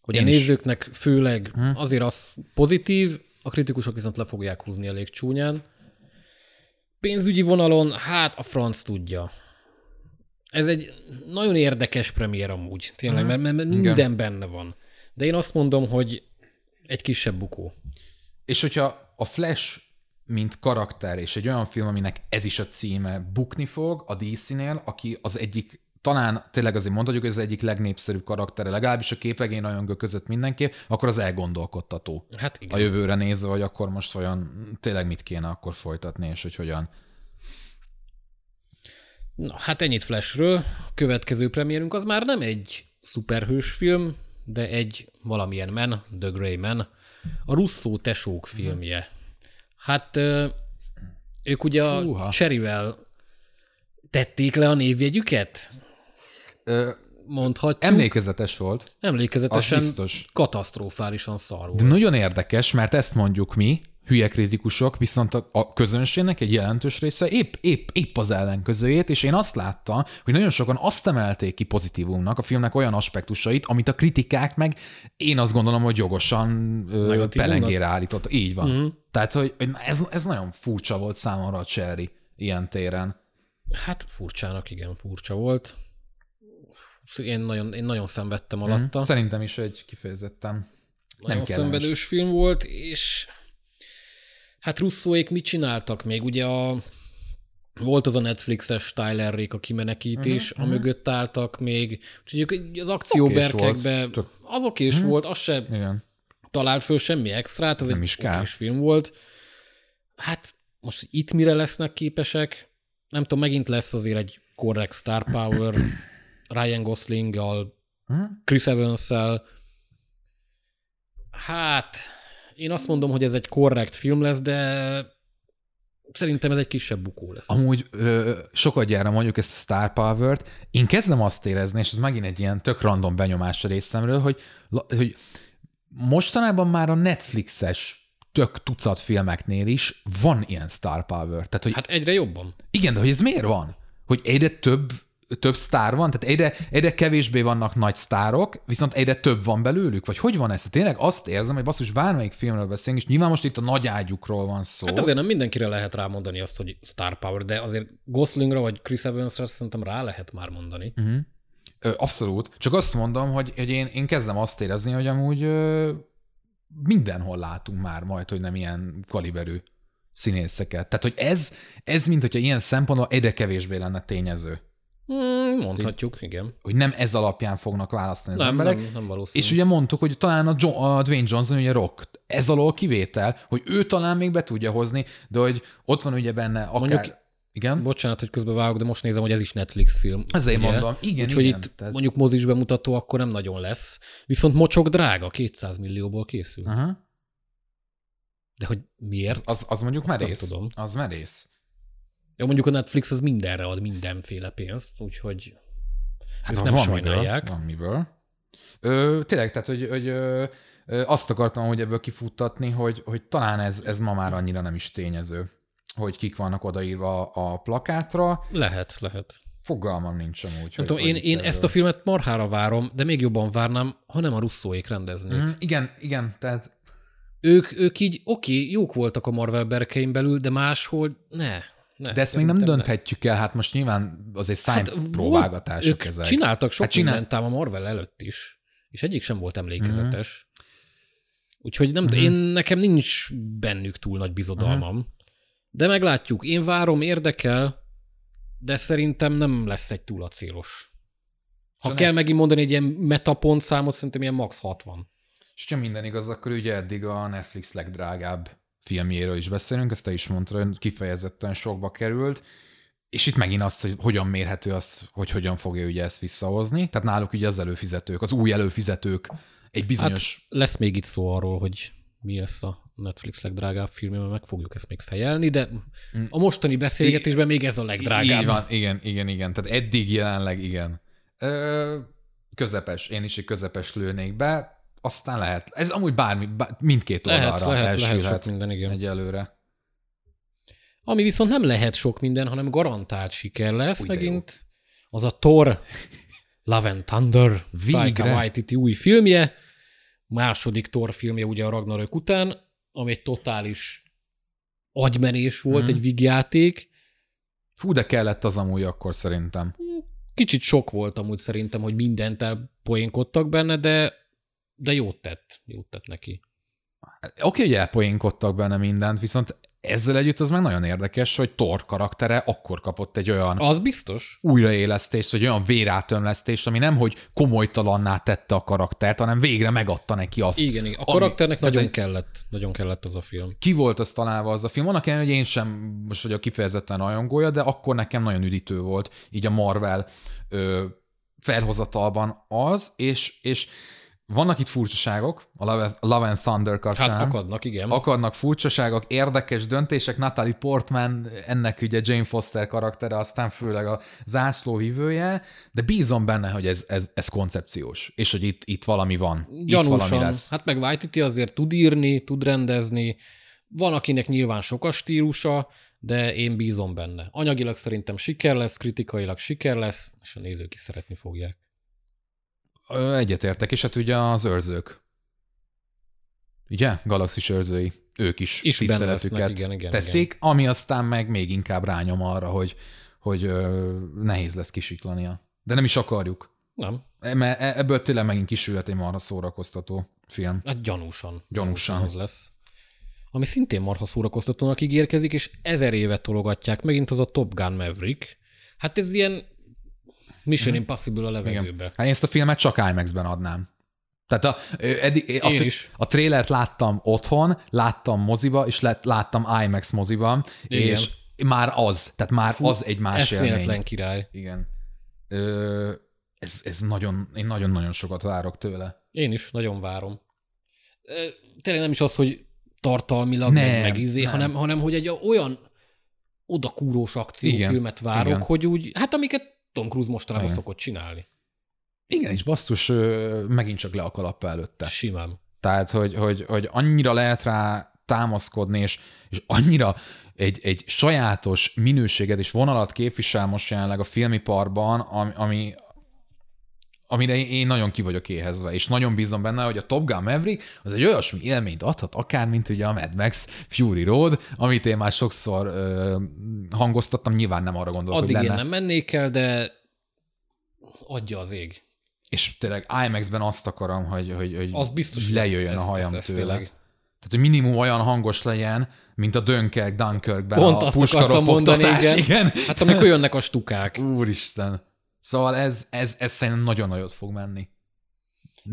Hogy Én a is. nézőknek főleg hmm. azért az pozitív, a kritikusok viszont le fogják húzni elég csúnyán. Pénzügyi vonalon, hát a franc tudja. Ez egy nagyon érdekes premier amúgy, tényleg, Mhm. mert, mert, mert Igen. minden benne van. De én azt mondom, hogy egy kisebb bukó. És hogyha a Flash, mint karakter, és egy olyan film, aminek ez is a címe, bukni fog a DC-nél, aki az egyik talán tényleg azért mondhatjuk, hogy ez az egyik legnépszerűbb karaktere, legalábbis a képregény rajongók között mindenképp, akkor az elgondolkodtató. Hát igen. A jövőre nézve, hogy akkor most olyan tényleg mit kéne akkor folytatni, és hogy hogyan. Na, hát ennyit Flashről. Következő premierünk az már nem egy szuperhős film, de egy valamilyen Man, The Grey Man, a Russo tesók filmje. Hát ők ugye Fúha. a Cherryvel tették le a névjegyüket? Ö, Mondhatjuk. emlékezetes volt, Emlékezetesen az biztos. katasztrofálisan szar volt. De nagyon érdekes, mert ezt mondjuk mi, hülye kritikusok, viszont a, a közönségnek egy jelentős része épp, épp, épp az ellenkezőjét, és én azt láttam, hogy nagyon sokan azt emelték ki pozitívumnak a filmnek olyan aspektusait, amit a kritikák meg én azt gondolom, hogy jogosan ö, pelengére állított. Így van. Mhm. Mm. Tehát, hogy ez, ez nagyon furcsa volt számomra a Cherry ilyen téren. Hát furcsának, igen, furcsa volt. Én nagyon, én nagyon szenvedtem alatta. Szerintem is egy kifejezetten nem nagyon kellemes. szenvedős film volt, és hát Russzóék mit csináltak még? Ugye a, volt az a Netflixes Tyler Rake a kimenekítés, uh-huh, amögött álltak még, úgyhogy az akcióberkekbe, volt. Tök- az okés uh-huh. volt, az se Igen. talált föl semmi extrát, ez Nem egy is kár. film volt. Hát most hogy itt mire lesznek képesek, nem tudom, megint lesz azért egy korrekt star power, <coughs> Ryan Goslinggal? Chris evans Hát, én azt mondom, hogy ez egy korrekt film lesz, de szerintem ez egy kisebb bukó lesz. Amúgy ö, sokat gyára mondjuk ezt a Star Power-t, én kezdem azt érezni, és ez megint egy ilyen tök random benyomás a részemről, hogy, hogy mostanában már a Netflixes tök tucat filmeknél is van ilyen Star Power. Tehát, hogy Hát egyre jobban. igen, de hogy ez miért van? Hogy egyre több több sztár van? Tehát egyre, egyre kevésbé vannak nagy sztárok, viszont egyre több van belőlük? Vagy hogy van ez? Tényleg azt érzem, hogy basszus, bármelyik filmről beszélünk, és nyilván most itt a nagy ágyukról van szó. Hát azért nem mindenkire lehet rámondani azt, hogy star power, de azért Goslingra vagy Chris Evansra szerintem rá lehet már mondani. Uh-huh. Ö, abszolút. Csak azt mondom, hogy, hogy én, én kezdem azt érezni, hogy amúgy ö, mindenhol látunk már majd, hogy nem ilyen kaliberű színészeket. Tehát, hogy ez, ez mint hogyha ilyen szempontból egyre kevésbé lenne tényező. Hmm, mondhatjuk, igen. Hogy nem ez alapján fognak választani az Nem, emberek. nem, nem valószínű. És ugye mondtuk, hogy talán a, jo- a Dwayne Johnson ugye rock. Ez alól kivétel, hogy ő talán még be tudja hozni, de hogy ott van ugye benne akár... Mondjuk- igen? Bocsánat, hogy közben vágok, de most nézem, hogy ez is Netflix film. Ezért ugye? mondom. Igen, Úgyhogy igen. itt Tehát- mondjuk mozis bemutató akkor nem nagyon lesz. Viszont mocsok drága, 200 millióból készül. Aha. De hogy miért? Az, az, az mondjuk Azt merész. tudom. Az merész. Ja, mondjuk a Netflix az mindenre ad mindenféle pénzt, úgyhogy Hát ők van nem miből, sajnálják. Van miből. Ö, tényleg, tehát, hogy, hogy ö, ö, azt akartam, hogy ebből kifuttatni, hogy, hogy talán ez, ez ma már annyira nem is tényező, hogy kik vannak odaírva a plakátra. Lehet, lehet. Fogalmam nincs amúgy. Nem tudom, én, én erről- ezt a filmet marhára várom, de még jobban várnám, ha nem a russzóék rendeznék. Mhm, igen, igen, tehát ők, ők így, oké, okay, jók voltak a Marvel berkein belül, de máshol ne. Ne De ezt még nem dönthetjük el, hát most nyilván azért Hát szájpróbálgatások ők ezek. csináltak sok Hát hát csinál- mindent ám a Marvel előtt is, és egyik sem volt emlékezetes. Mhm. Úgyhogy nem, én nekem nincs bennük túl nagy bizodalmam. Mhm. De meglátjuk. Én várom, érdekel, de szerintem nem lesz egy túl acélos. Ha Szóval kell megint mondani egy ilyen metapont számot, szerintem ilyen max 60. És ha minden igaz, akkor ugye eddig a Netflix legdrágább filmjéről is beszélünk, ezt te is mondtad, hogy kifejezetten sokba került, és itt megint az, hogy hogyan mérhető az, hogy hogyan fogja ugye ezt visszahozni. Tehát náluk ugye az előfizetők, az új előfizetők egy bizonyos... Hát lesz még itt szó arról, hogy mi lesz a Netflix legdrágább filmje, mert meg fogjuk ezt még fejelni, de a mostani beszélgetésben még ez a legdrágább. Így van, igen, igen, igen. Tehát eddig jelenleg igen. Ö, közepes, én is egy közepes lőnék be, aztán lehet. Ez amúgy bármi, bár, mindkét Lehet, oldalra lehet, lehet elsülhet sok minden, igen. egyelőre. Ami viszont nem lehet sok minden, hanem garantált siker lesz de megint. Az a Thor Love and Thunder, Végre. Taika Waititi új filmje, második Thor filmje ugye a Ragnarök után, ami egy totális agymenés volt, Mhm. egy vígjáték. Fú, de kellett az amúgy akkor szerintem. Kicsit sok volt amúgy szerintem, hogy mindent elpoénkodtak benne, de, de jót tett, jót tett neki. Oké, hogy elpoénkodtak benne mindent, viszont ezzel együtt az meg nagyon érdekes, hogy Thor karaktere akkor kapott egy olyan Az biztos. újraélesztést, vagy olyan vérátömlesztést, ami nem, hogy komolytalanná tette a karaktert, hanem végre megadta neki azt. Igen, igen. A ami- karakternek nagyon egy- kellett, nagyon kellett az a film. ki volt az találva az a film. Annak ellenére, hogy én sem most vagyok kifejezetten rajongója, de akkor nekem nagyon üdítő volt így a Marvel ö, felhozatalban az, és, és vannak itt furcsaságok a Love, and Thunder kapcsán. Hát akadnak, igen. Akadnak furcsaságok, érdekes döntések. Natalie Portman, ennek ugye Jane Foster karaktere, aztán főleg a zászlóvivője, de bízom benne, hogy ez, ez, ez koncepciós, és hogy itt, itt valami van. Itt valami Gyanúsan. lesz. Hát meg Waititi azért tud írni, tud rendezni. Van, akinek nyilván sok a stílusa, de én bízom benne. Anyagilag szerintem siker lesz, kritikailag siker lesz, és a nézők is szeretni fogják. Egyetértek, és hát ugye az őrzők. Ugye? Galaxis őrzői. Ők is, Is tiszteletüket igen, igen, teszik, ami aztán meg még inkább rányom arra, hogy, hogy ö, nehéz lesz kisiklania. De nem is akarjuk. Nem? Mert e- ebből tényleg megint kisülhet egy marha szórakoztató film. Hát gyanúsan. Gyanúsan. az lesz. Ami szintén marha szórakoztatónak ígérkezik, és ezer évet tologatják, megint az a Top Gun Maverick. Hát ez ilyen Mission Impossible a levegőbe. Hát én ezt a filmet csak IMAX-ben adnám. Tehát a, eddig, a, is. a trélert láttam otthon, láttam moziba, és láttam IMAX moziban, Igen. és már az, tehát már Fú, az egy más élmény. király. Igen. Ö, ez, ez nagyon, én nagyon-nagyon sokat várok tőle. Én is, nagyon várom. Tényleg nem is az, hogy tartalmilag Nem, meg izé, nem. hanem, hanem hogy egy olyan odakúrós akciófilmet várok, igen. hogy úgy, hát amiket Tom Cruise mostanában Igen. szokott csinálni. Igen, és basszus, megint csak le a kalappa előtte. Simán. Tehát, hogy, hogy, hogy annyira lehet rá támaszkodni, és, és annyira egy, egy sajátos minőséget és vonalat képvisel most jelenleg a filmiparban, ami, ami amire én nagyon ki vagyok éhezve, és nagyon bízom benne, hogy a Top Gun Maverick az egy olyasmi élményt adhat, akár mint ugye a Mad Max Fury Road, amit én már sokszor ö, hangoztattam, nyilván nem arra gondolok, Addig hogy én lenne. nem mennék el, de adja az ég. És tényleg IMAX-ben azt akarom, hogy, hogy, hogy Az biztos, hogy lejöjjön ezt- a hajam ezt- ezt tőle. tényleg. Tehát, hogy minimum olyan hangos legyen, mint a Dunkirk, Dunkirkben Pont a azt akartam mondani, puskaropogtatás, igen. Hát amikor jönnek a stukák. Úristen. Szóval ez, ez, ez szerintem nagyon nagyot fog menni. Én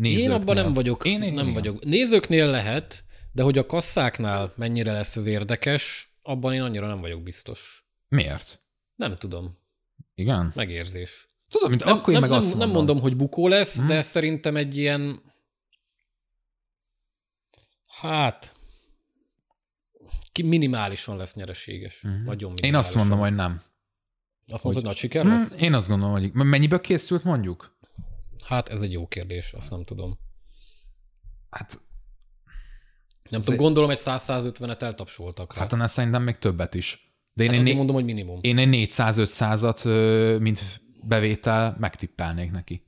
Nézőknél. abban nem vagyok. Én, én nem igen. vagyok. Nézőknél lehet, de hogy a kasszáknál mennyire lesz ez érdekes, abban én annyira nem vagyok biztos. Miért? Nem tudom. Igen? Megérzés. Tudom, mint Nem, akkor én nem, meg nem, azt nem mondom. mondom, hogy bukó lesz, Mhm. de szerintem egy ilyen... Hát... Minimálisan lesz nyereséges. Nagyon minimálisan. Én azt mondom, hogy nem. Azt mondod, hogy nagy siker lesz? Én azt gondolom, hogy mennyiből készült mondjuk? Hát ez egy jó kérdés, azt nem tudom. Hát, Nem tudom, gondolom egy 100-150-et eltapsoltak rá. hát annál szerintem még többet is. De én, hát ezért né- mondom, hogy minimum. én egy 400-500-at, ö, mint bevétel megtippelnék neki.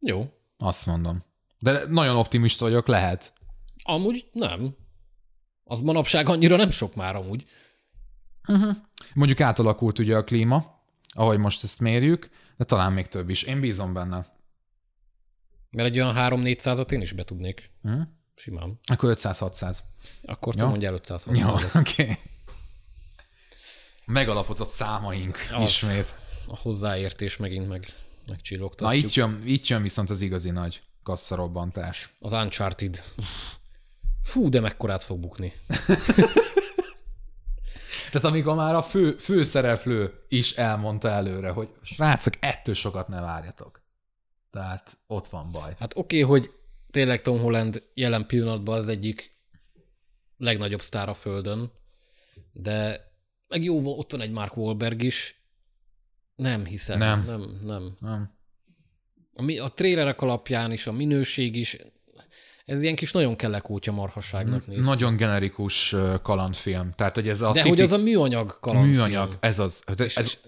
Jó. Azt mondom. De nagyon optimista vagyok, lehet. Amúgy nem. Az manapság annyira nem sok már amúgy. Mondjuk átalakult ugye a klíma, ahogy most ezt mérjük, de talán még több is. Én bízom benne. Mert egy olyan 3-400-at én is be tudnék. Hm? Simán. Akkor 500-600. Akkor te Ja. mondjál 560 Jó, <laughs> oké. Okay. Megalapozott számaink Az. ismét. A hozzáértés megint meg, megcsillogtatjuk. Na itt jön, itt jön viszont az igazi nagy kasszarobbantás. Az Uncharted. Fú, de mekkorát fog bukni. <laughs> Tehát amikor már a fő, főszereplő is elmondta előre, hogy srácok, ettől sokat ne várjatok. Tehát ott van baj. Hát oké, okay, hogy tényleg Tom Holland jelen pillanatban az egyik legnagyobb sztár a Földön, de meg jó, ott van egy Mark Wahlberg is. Nem hiszem. Nem. Nem, nem. Nem? A, mi- a trélerek alapján is, a minőség is, ez ilyen kis nagyon kelekótya marhaságnak néz. Nagyon generikus kalandfilm. Tehát, hogy ez a De tipik hogy az a műanyag kalandfilm. műanyag, ez az. Hát És, Ez és,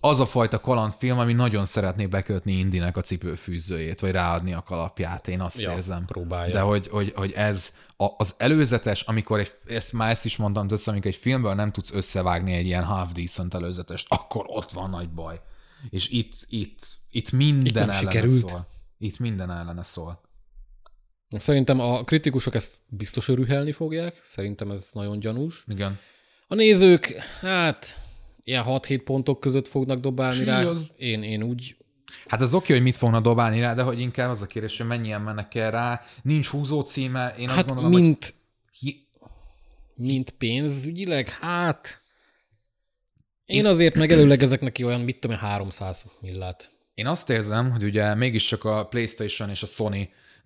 az a fajta kalandfilm, ami nagyon szeretné bekötni Indinek a cipőfűzőjét, vagy ráadni a kalapját, én azt Ja, érzem. próbálja. De hogy, hogy, hogy ez a, az előzetes, amikor egy, ezt már ezt is mondtam össze, amikor egy filmből nem tudsz összevágni egy ilyen half decent előzetest, akkor ott van nagy baj. És itt, itt, itt minden Itt ellene sikerült. szól. Itt minden ellene szól. Szerintem a kritikusok ezt biztos örühelni fogják, szerintem ez nagyon gyanús. Igen. A nézők, hát ilyen 6-7 pontok között fognak dobálni rá. az- Én, én úgy, Hát az oké, hogy mit fognak dobálni rá, de hogy inkább az a kérdés, hogy mennyien mennek el rá. Nincs húzó címe, én azt hát gondolom, hogy mint, hi- mint pénzügyileg, hát én azért megelőlegezek neki olyan, mit tudom én, 300 millát. Én azt érzem, hogy ugye mégiscsak a PlayStation és a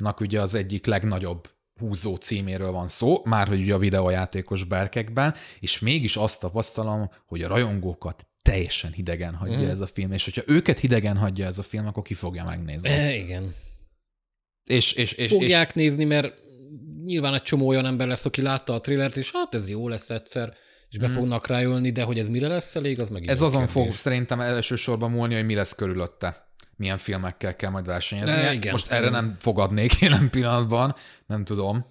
Sony-nak ugye az egyik legnagyobb húzó címéről van szó, már hogy ugye a videójátékos berkekben, és mégis azt tapasztalom, hogy a rajongókat teljesen hidegen hagyja mm. ez a film, és hogyha őket hidegen hagyja ez a film, akkor ki fogja megnézni. E, igen. És, és, és, és Fogják nézni, mert nyilván egy csomó olyan ember lesz, aki látta a trélert, és hát ez jó lesz egyszer, és be fognak rájölni, de hogy ez mire lesz elég, az meg ez azon kérdés. fog szerintem elsősorban múlni, hogy mi lesz körülötte. Milyen filmekkel kell majd versenyezni. E, igen. Most erre nem fogadnék jelen pillanatban, nem tudom.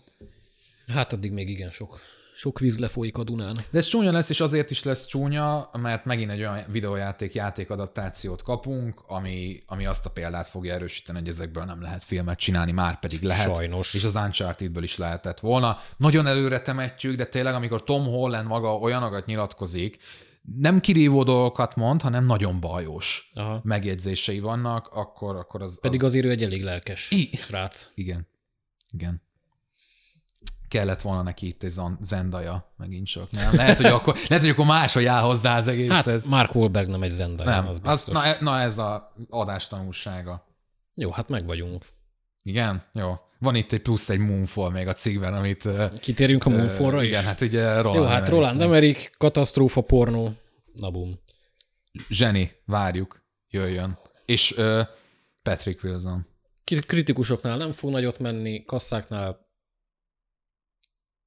Hát addig még igen sok, sok víz lefolyik a Dunán. De ez csúnya lesz, és azért is lesz csúnya, mert megint egy olyan videójáték játékadaptációt kapunk, ami, ami azt a példát fogja erősíteni, hogy ezekből nem lehet filmet csinálni, már pedig lehet. Sajnos. És az Uncharted-ből is lehetett volna. Nagyon előre temetjük, de tényleg, amikor Tom Holland maga olyanokat nyilatkozik, nem kirívó dolgokat mond, hanem nagyon bajos Aha. megjegyzései vannak, akkor, akkor az... Pedig az... azért ő egy elég lelkes I- srác. Igen. Igen. Kellett volna neki itt egy zendaja, megint csak. Nem? Lehet, hogy akkor, <laughs> lehet, hogy akkor máshogy áll hozzá az egész. Hát ez. Mark Wahlberg nem egy Zendaya, Nem, az az, biztos. na, e- na, ez a adás tanulsága. Jó, hát meg vagyunk. Igen? Jó. Van itt egy plusz egy Moonfall még a cikkben, amit... Kitérjünk a Moonfallra is? Igen, hát ugye Roland Jó, hát Emmerich. Roland Emmerich, katasztrófa pornó, na bum. Zseni, várjuk, jöjjön. És ö, Patrick Wilson. Kritikusoknál nem fog nagyot menni, kasszáknál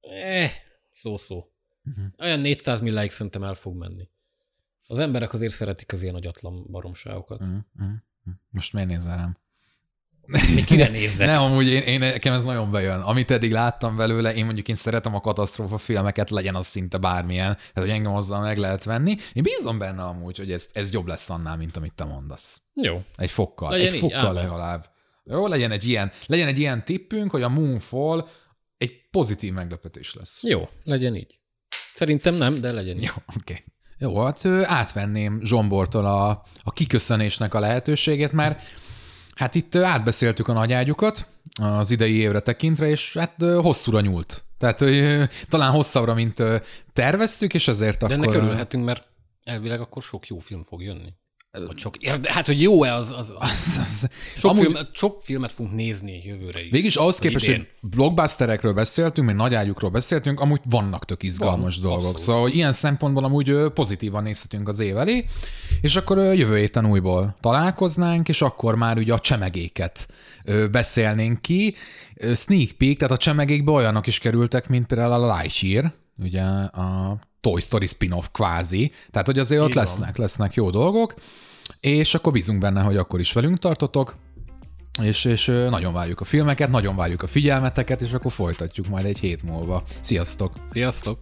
eh, szó-szó. Mhm. Olyan 400 milláig szerintem el fog menni. Az emberek azért szeretik az ilyen agyatlan baromságokat. Mm. Most miért nézel rám? Mi kire nézzek? Nem, amúgy én, én, nekem ez nagyon bejön. Amit eddig láttam belőle, én mondjuk én szeretem a katasztrófa filmeket, legyen az szinte bármilyen, tehát hogy engem azzal meg lehet venni. Én bízom benne amúgy, hogy ez, ez jobb lesz annál, mint amit te mondasz. Jó. Egy fokkal, Legyen egy így, fokkal ám. legalább. Jó, legyen egy ilyen, legyen egy ilyen tippünk, hogy a Moonfall egy pozitív meglepetés lesz. Jó, legyen így. Szerintem nem, de legyen így. Jó, oké. Okay. Jó, hát átvenném Zsombortól a, a kiköszönésnek a lehetőségét, mert hát itt átbeszéltük a nagyágyukat az idei évre tekintve, és hát hosszúra nyúlt. Tehát hogy, talán hosszabbra, mint terveztük, és ezért De akkor... ennek örülhetünk, mert elvileg akkor sok jó film fog jönni. Vagy sok érde, hát, hogy jó-e az, az, az az- sok, amúgy- filmet, sok filmet fogunk nézni jövőre is. Végülis ahhoz képest, idén. hogy blockbusterekről beszéltünk, meg nagyágyukról beszéltünk, amúgy vannak tök izgalmas Van, dolgok. abszolút. Szóval hogy ilyen szempontból amúgy pozitívan nézhetünk az év elé, és akkor jövő héten újból találkoznánk, és akkor már ugye a csemegéket beszélnénk ki. Sneak peek, tehát a csemegékbe olyanok is kerültek, mint például a Lightyear, ugye a Toy Story spin-off kvázi, tehát hogy azért ott Így van. lesznek, lesznek jó dolgok, és akkor bízunk benne, hogy akkor is velünk tartotok, És, és nagyon várjuk a filmeket, nagyon várjuk a figyelmeteket, és akkor folytatjuk majd egy hét múlva. Sziasztok! Sziasztok!